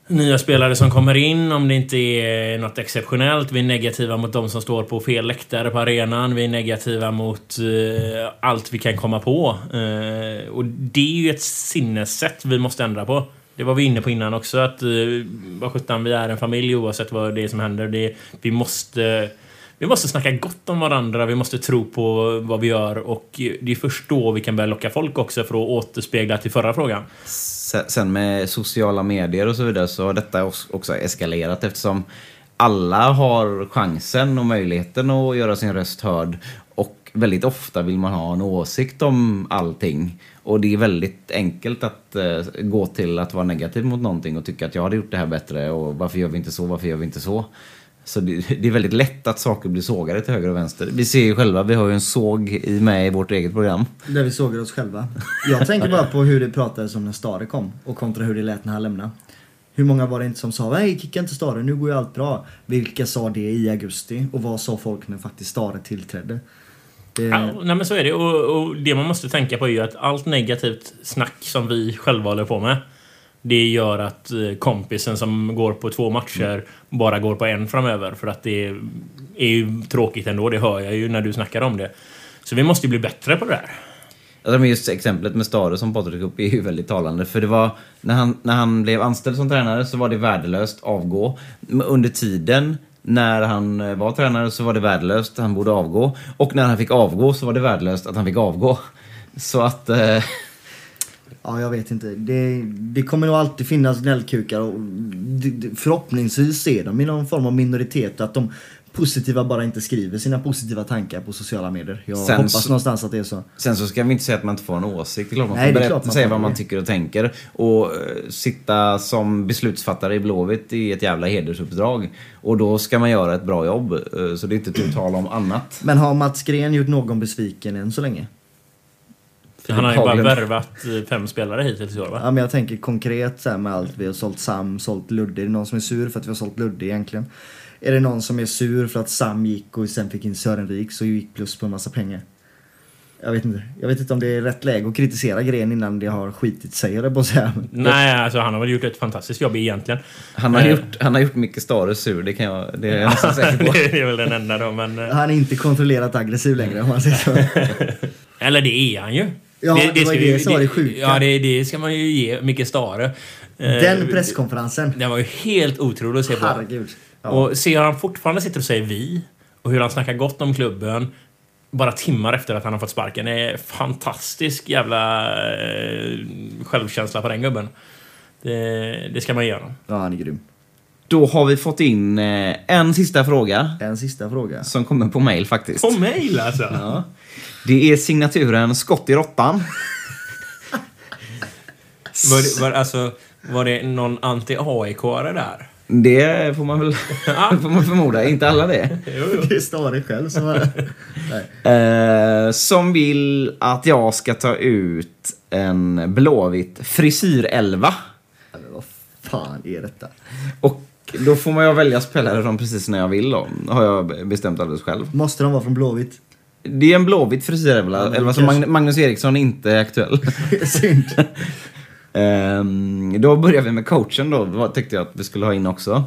[SPEAKER 4] nya spelare som kommer in om det inte är något exceptionellt. Vi är negativa mot de som står på fel läktare på arenan. Vi är negativa mot eh, allt vi kan komma på. Eh, och det är ju ett sinnessätt vi måste ändra på. Det var vi inne på innan också, att eh, vad sjutton, vi är en familj oavsett vad det är som händer. Det, vi måste... Vi måste snacka gott om varandra, vi måste tro på vad vi gör och det är först då vi kan börja locka folk också för att återspegla till förra frågan.
[SPEAKER 2] Sen med sociala medier och så vidare så har detta också eskalerat eftersom alla har chansen och möjligheten att göra sin röst hörd. Och väldigt ofta vill man ha en åsikt om allting. Och det är väldigt enkelt att eh, gå till att vara negativ mot någonting och tycka att jag hade gjort det här bättre och varför gör vi inte så, varför gör vi inte så? Så det, det är väldigt lätt att saker blir sågade till höger och vänster. Vi ser ju själva, vi har ju en såg i med i vårt eget program.
[SPEAKER 3] Där vi sågar oss själva. Jag tänker bara på hur det pratades om när Stare kom och kontra hur det lät när han lämnade. Hur många var det inte som sa nej kicka inte Stare, nu går ju allt bra. Vilka sa det i augusti och vad sa folk när faktiskt Stare tillträdde? Det,
[SPEAKER 4] Ja, nej men så är det. Och, och det man måste tänka på är ju att allt negativt snack som vi själva håller på med det gör att eh, kompisen som går på två matcher bara går på en framöver. För att det är, ju tråkigt ändå. Det hör jag ju när du snackar om det. Så vi måste ju bli bättre på det där.
[SPEAKER 2] Alltså, men just exemplet med Stare som Patrik tog upp är ju väldigt talande. För det var, när han, när han blev anställd som tränare så var det värdelöst avgå. Men under tiden när han eh, var tränare så var det värdelöst, han borde avgå. Och när han fick avgå så var det värdelöst att han fick avgå. Så att... Eh,
[SPEAKER 3] Ja, jag vet inte. Det, det kommer nog alltid finnas gnällkukar och förhoppningsvis är de i någon form av minoritet. Att de positiva bara inte skriver sina positiva tankar på sociala medier. Jag
[SPEAKER 2] Sen
[SPEAKER 3] hoppas
[SPEAKER 2] så-
[SPEAKER 3] någonstans att det är så.
[SPEAKER 2] Sen så ska vi inte säga att man inte får en åsikt. Det är klart man
[SPEAKER 3] Nej,
[SPEAKER 2] får berätta,
[SPEAKER 3] man
[SPEAKER 2] säga vad man tycker och tänker. Och eh, sitta som beslutsfattare i Blåvitt är ett jävla hedersuppdrag. Och då ska man göra ett bra jobb. eh, Så det är inte tu tal om annat.
[SPEAKER 3] Men har Mats Gren gjort någon besviken än så länge?
[SPEAKER 4] Han har ju bara värvat eh, fem spelare hittills i år va?
[SPEAKER 3] Ja, men jag tänker konkret så här med allt. Vi har sålt Sam, sålt Ludde. Är det någon som är sur för att vi har sålt Ludde egentligen? Är det någon som är sur för att Sam gick och sen fick in Sören Rik så gick plus på en massa pengar? Jag vet inte. Jag vet inte om det är rätt läge att kritisera Gren innan det har skitit sig, jag på säga.
[SPEAKER 4] Nej, alltså han har väl gjort ett fantastiskt jobb egentligen.
[SPEAKER 2] Han har,
[SPEAKER 4] Eh.
[SPEAKER 2] gjort, han har gjort Micke Stare sur, det, kan jag, det är jag nästan säker på.
[SPEAKER 4] det är väl den enda då, men... eh,
[SPEAKER 3] Han är inte kontrollerat aggressiv längre om man säger så.
[SPEAKER 4] Eller det är han ju.
[SPEAKER 3] Ja, det var
[SPEAKER 4] ska
[SPEAKER 3] ju det som var det sjuka.
[SPEAKER 4] Ja, det, det ska man ju ge Micke Stare. Eh,
[SPEAKER 3] Den presskonferensen.
[SPEAKER 4] Den var ju helt otrolig att se på.
[SPEAKER 3] Herregud. Ja.
[SPEAKER 4] Och se hur han fortfarande sitter och säger vi och hur han snackar gott om klubben bara timmar efter att han har fått sparken. Det är fantastisk jävla eh, självkänsla på den gubben. Det, det ska man ge honom.
[SPEAKER 3] ja, han är grym.
[SPEAKER 2] Då har vi fått in eh, en sista fråga.
[SPEAKER 3] En sista fråga.
[SPEAKER 2] Som kommer på mail faktiskt.
[SPEAKER 4] På mail alltså!
[SPEAKER 2] Ja. Det är signaturen Skott i råttan.
[SPEAKER 4] Var, var, alltså, var det någon anti-AIK-are där?
[SPEAKER 2] Det får man väl får man förmoda. Inte alla det.
[SPEAKER 3] Det är Stare själv som. Nej.
[SPEAKER 2] Eh, som vill att jag ska ta ut en blåvitt frisyrelva.
[SPEAKER 3] Men vad fan är detta?
[SPEAKER 2] Och då får man ju välja spelare från precis när jag vill då. Har jag bestämt alldeles själv.
[SPEAKER 3] Måste de vara från Blåvitt?
[SPEAKER 2] Det är en blåvitt frisyrelva.
[SPEAKER 3] Ja, men
[SPEAKER 2] elva som Magnus Eriksson inte är aktuell.
[SPEAKER 3] Synd.
[SPEAKER 2] Ehm, då börjar vi med coachen då, vad tyckte jag att vi skulle ha in också.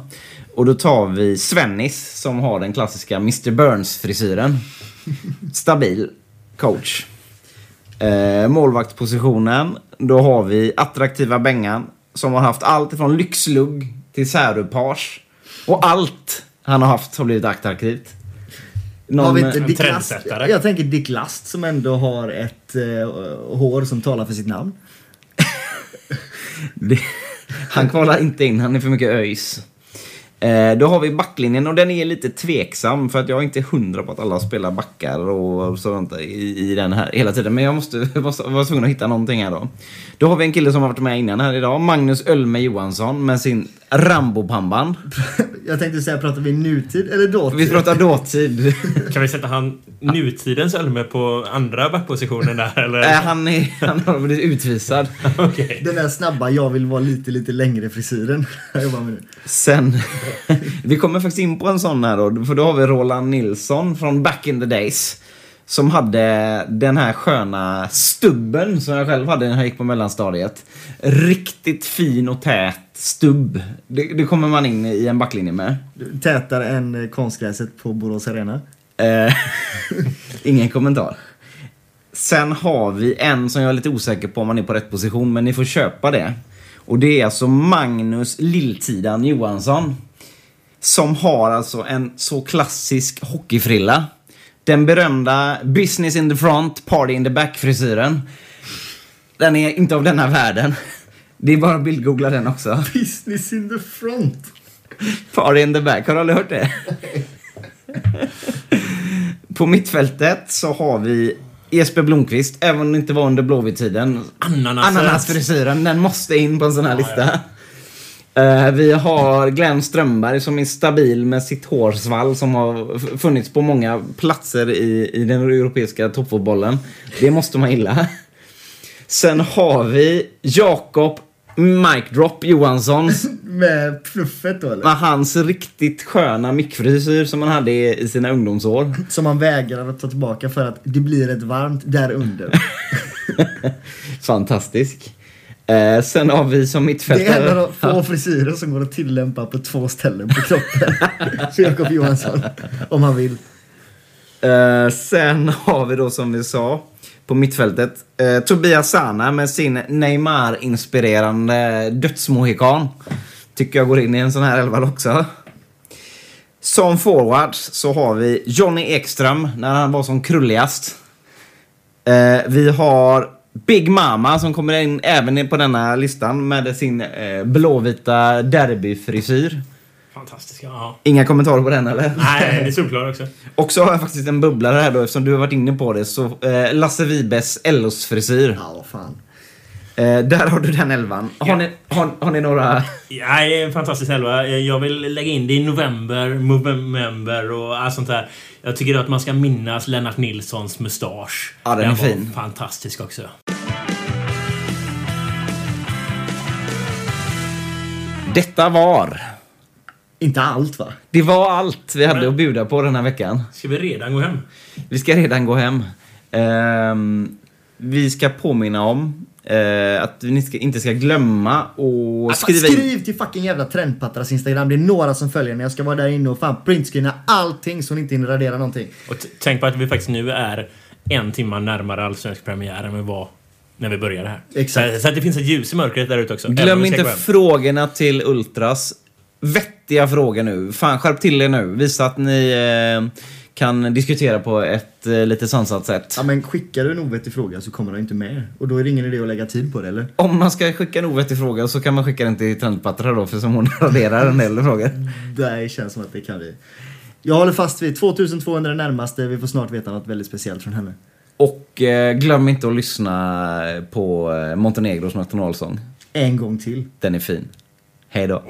[SPEAKER 2] Och då tar vi Svennis som har den klassiska Mr Burns-frisyren. Stabil coach. Uh, målvaktspositionen, då har vi attraktiva Bengan som har haft allt från lyxlugg till särupage. Och allt han har haft har blivit attraktivt. Någon,
[SPEAKER 3] har vi inte Dick Last? Jag tänker Dick Last som ändå har ett eh, hår som talar för sitt namn.
[SPEAKER 2] Han kvalar inte in, han är för mycket ÖIS. Eh, då har vi backlinjen och den är lite tveksam för att jag är inte hundra på att alla spelar backar och sånt i, i den här hela tiden. Men jag måste vara var tvungen att hitta någonting här då. Då har vi en kille som har varit med innan här idag, Magnus Ölme Johansson med sin Rambo-pannband.
[SPEAKER 3] Jag tänkte säga, pratar vi nutid eller dåtid?
[SPEAKER 2] Vi pratar dåtid.
[SPEAKER 4] Kan vi sätta han nutidens Ölme på andra backpositionen där eller?
[SPEAKER 2] Nej, han, är, han har blivit utvisad.
[SPEAKER 4] Okej.
[SPEAKER 3] Den där snabba, jag vill vara lite, lite längre frisyren. Jag jobbar med nu.
[SPEAKER 2] Sen, vi kommer faktiskt in på en sån här då, för då har vi Roland Nilsson från Back in the Days. Som hade den här sköna stubben som jag själv hade när jag gick på mellanstadiet. Riktigt fin och tät stubb. Det, det kommer man in i en backlinje med.
[SPEAKER 3] Tätare än eh, konstgräset på Borås Arena.
[SPEAKER 2] Eh, ingen kommentar. Sen har vi en som jag är lite osäker på om han är på rätt position, men ni får köpa det. Och det är alltså Magnus Lilltidan Johansson. Som har alltså en så klassisk hockeyfrilla. Den berömda business in the front, party in the back-frisyren. Den är inte av denna världen. Det är bara att bildgoogla den också.
[SPEAKER 3] Business in the front.
[SPEAKER 2] Party in the back, har du aldrig hört det? På mittfältet så har vi Jesper Blomqvist, även om det inte var under Blåvitt-tiden. Ananasfrisyren, den måste in på en sån här lista. Eh, vi har Glenn Strömberg som är stabil med sitt hårsvall som har funnits på många platser i, i den europeiska toppfotbollen. Det måste man gilla. Sen har vi Jakob Mic Drop Johansson
[SPEAKER 3] Med pluffet då eller?
[SPEAKER 2] med hans riktigt sköna mickfrisyr som han hade i, sina ungdomsår.
[SPEAKER 3] Som man vägrar att ta tillbaka för att det blir ett varmt där under.
[SPEAKER 2] Fantastisk. Eh, sen har vi som
[SPEAKER 3] Det
[SPEAKER 2] mittfältare...
[SPEAKER 3] är en av de få frisyrer som går att tillämpa på två ställen på kroppen. För Jakob Johansson. Om han vill.
[SPEAKER 2] Eh, sen har vi då som vi sa på mittfältet eh, Tobias Sana med sin Neymar-inspirerande dödsmohikan. Tycker jag går in i en sån här elva också. Som forwards så har vi Johnny Ekström när han var som krulligast. Eh, vi har Big Mama som kommer in även på denna listan med sin eh, blåvita derbyfrisyr.
[SPEAKER 4] Fantastiska. Ja.
[SPEAKER 2] Inga kommentarer på den eller?
[SPEAKER 4] Nej, det är solklar också.
[SPEAKER 2] Och så har jag faktiskt en bubblare här då eftersom du har varit inne på det. Så eh, Lasse Wibes Ellos frisyr.
[SPEAKER 3] Ja, vad fan.
[SPEAKER 2] Eh, där har du den elvan. Har,
[SPEAKER 4] Ja.
[SPEAKER 2] ni, har, har ni några...
[SPEAKER 4] Ja, det är en fantastisk elva. Jag vill lägga in det i november, november och allt sånt där. Jag tycker att man ska minnas Lennart Nilssons mustasch.
[SPEAKER 2] Ja, den är
[SPEAKER 4] var
[SPEAKER 2] fin.
[SPEAKER 4] fantastisk också.
[SPEAKER 2] Detta var...
[SPEAKER 3] Inte allt va?
[SPEAKER 2] Det var allt vi hade
[SPEAKER 4] Men-
[SPEAKER 2] att bjuda på den här veckan.
[SPEAKER 4] Ska vi redan gå hem?
[SPEAKER 2] Vi ska redan gå hem. Ehm, vi ska påminna om eh, att ni ska, inte ska glömma och
[SPEAKER 3] Skriv,
[SPEAKER 2] skriva in...
[SPEAKER 3] skriv till fucking jävla Trendpattras Instagram. Det är några som följer när jag ska vara där inne och fan printscreena allting så ni inte hinner radera någonting.
[SPEAKER 4] Och tänk på att vi faktiskt nu är en timme närmare allsvensk premiär än vi var när vi började här.
[SPEAKER 3] Exakt.
[SPEAKER 4] Så, så att det finns ett ljus i mörkret där ute också.
[SPEAKER 2] Glöm inte frågorna till Ultras. Vettiga frågor nu. Fan, skärp till er nu. Visa att ni eh, kan diskutera på ett eh, lite sansat sätt.
[SPEAKER 3] Ja men skickar du en ovettig fråga så kommer den inte med. Och då är det ingen idé att lägga tid på det eller?
[SPEAKER 2] Om man ska skicka en ovettig fråga så kan man skicka den till Trendpatra då, för som hon raderar en del frågor.
[SPEAKER 3] Det känns som att det kan vi. Jag håller fast vid 2200 närmaste. Vi får snart veta något väldigt speciellt från henne.
[SPEAKER 2] Och eh, glöm inte att lyssna på eh, Montenegros nationalsång.
[SPEAKER 3] En gång till.
[SPEAKER 2] Den är fin. Hej då.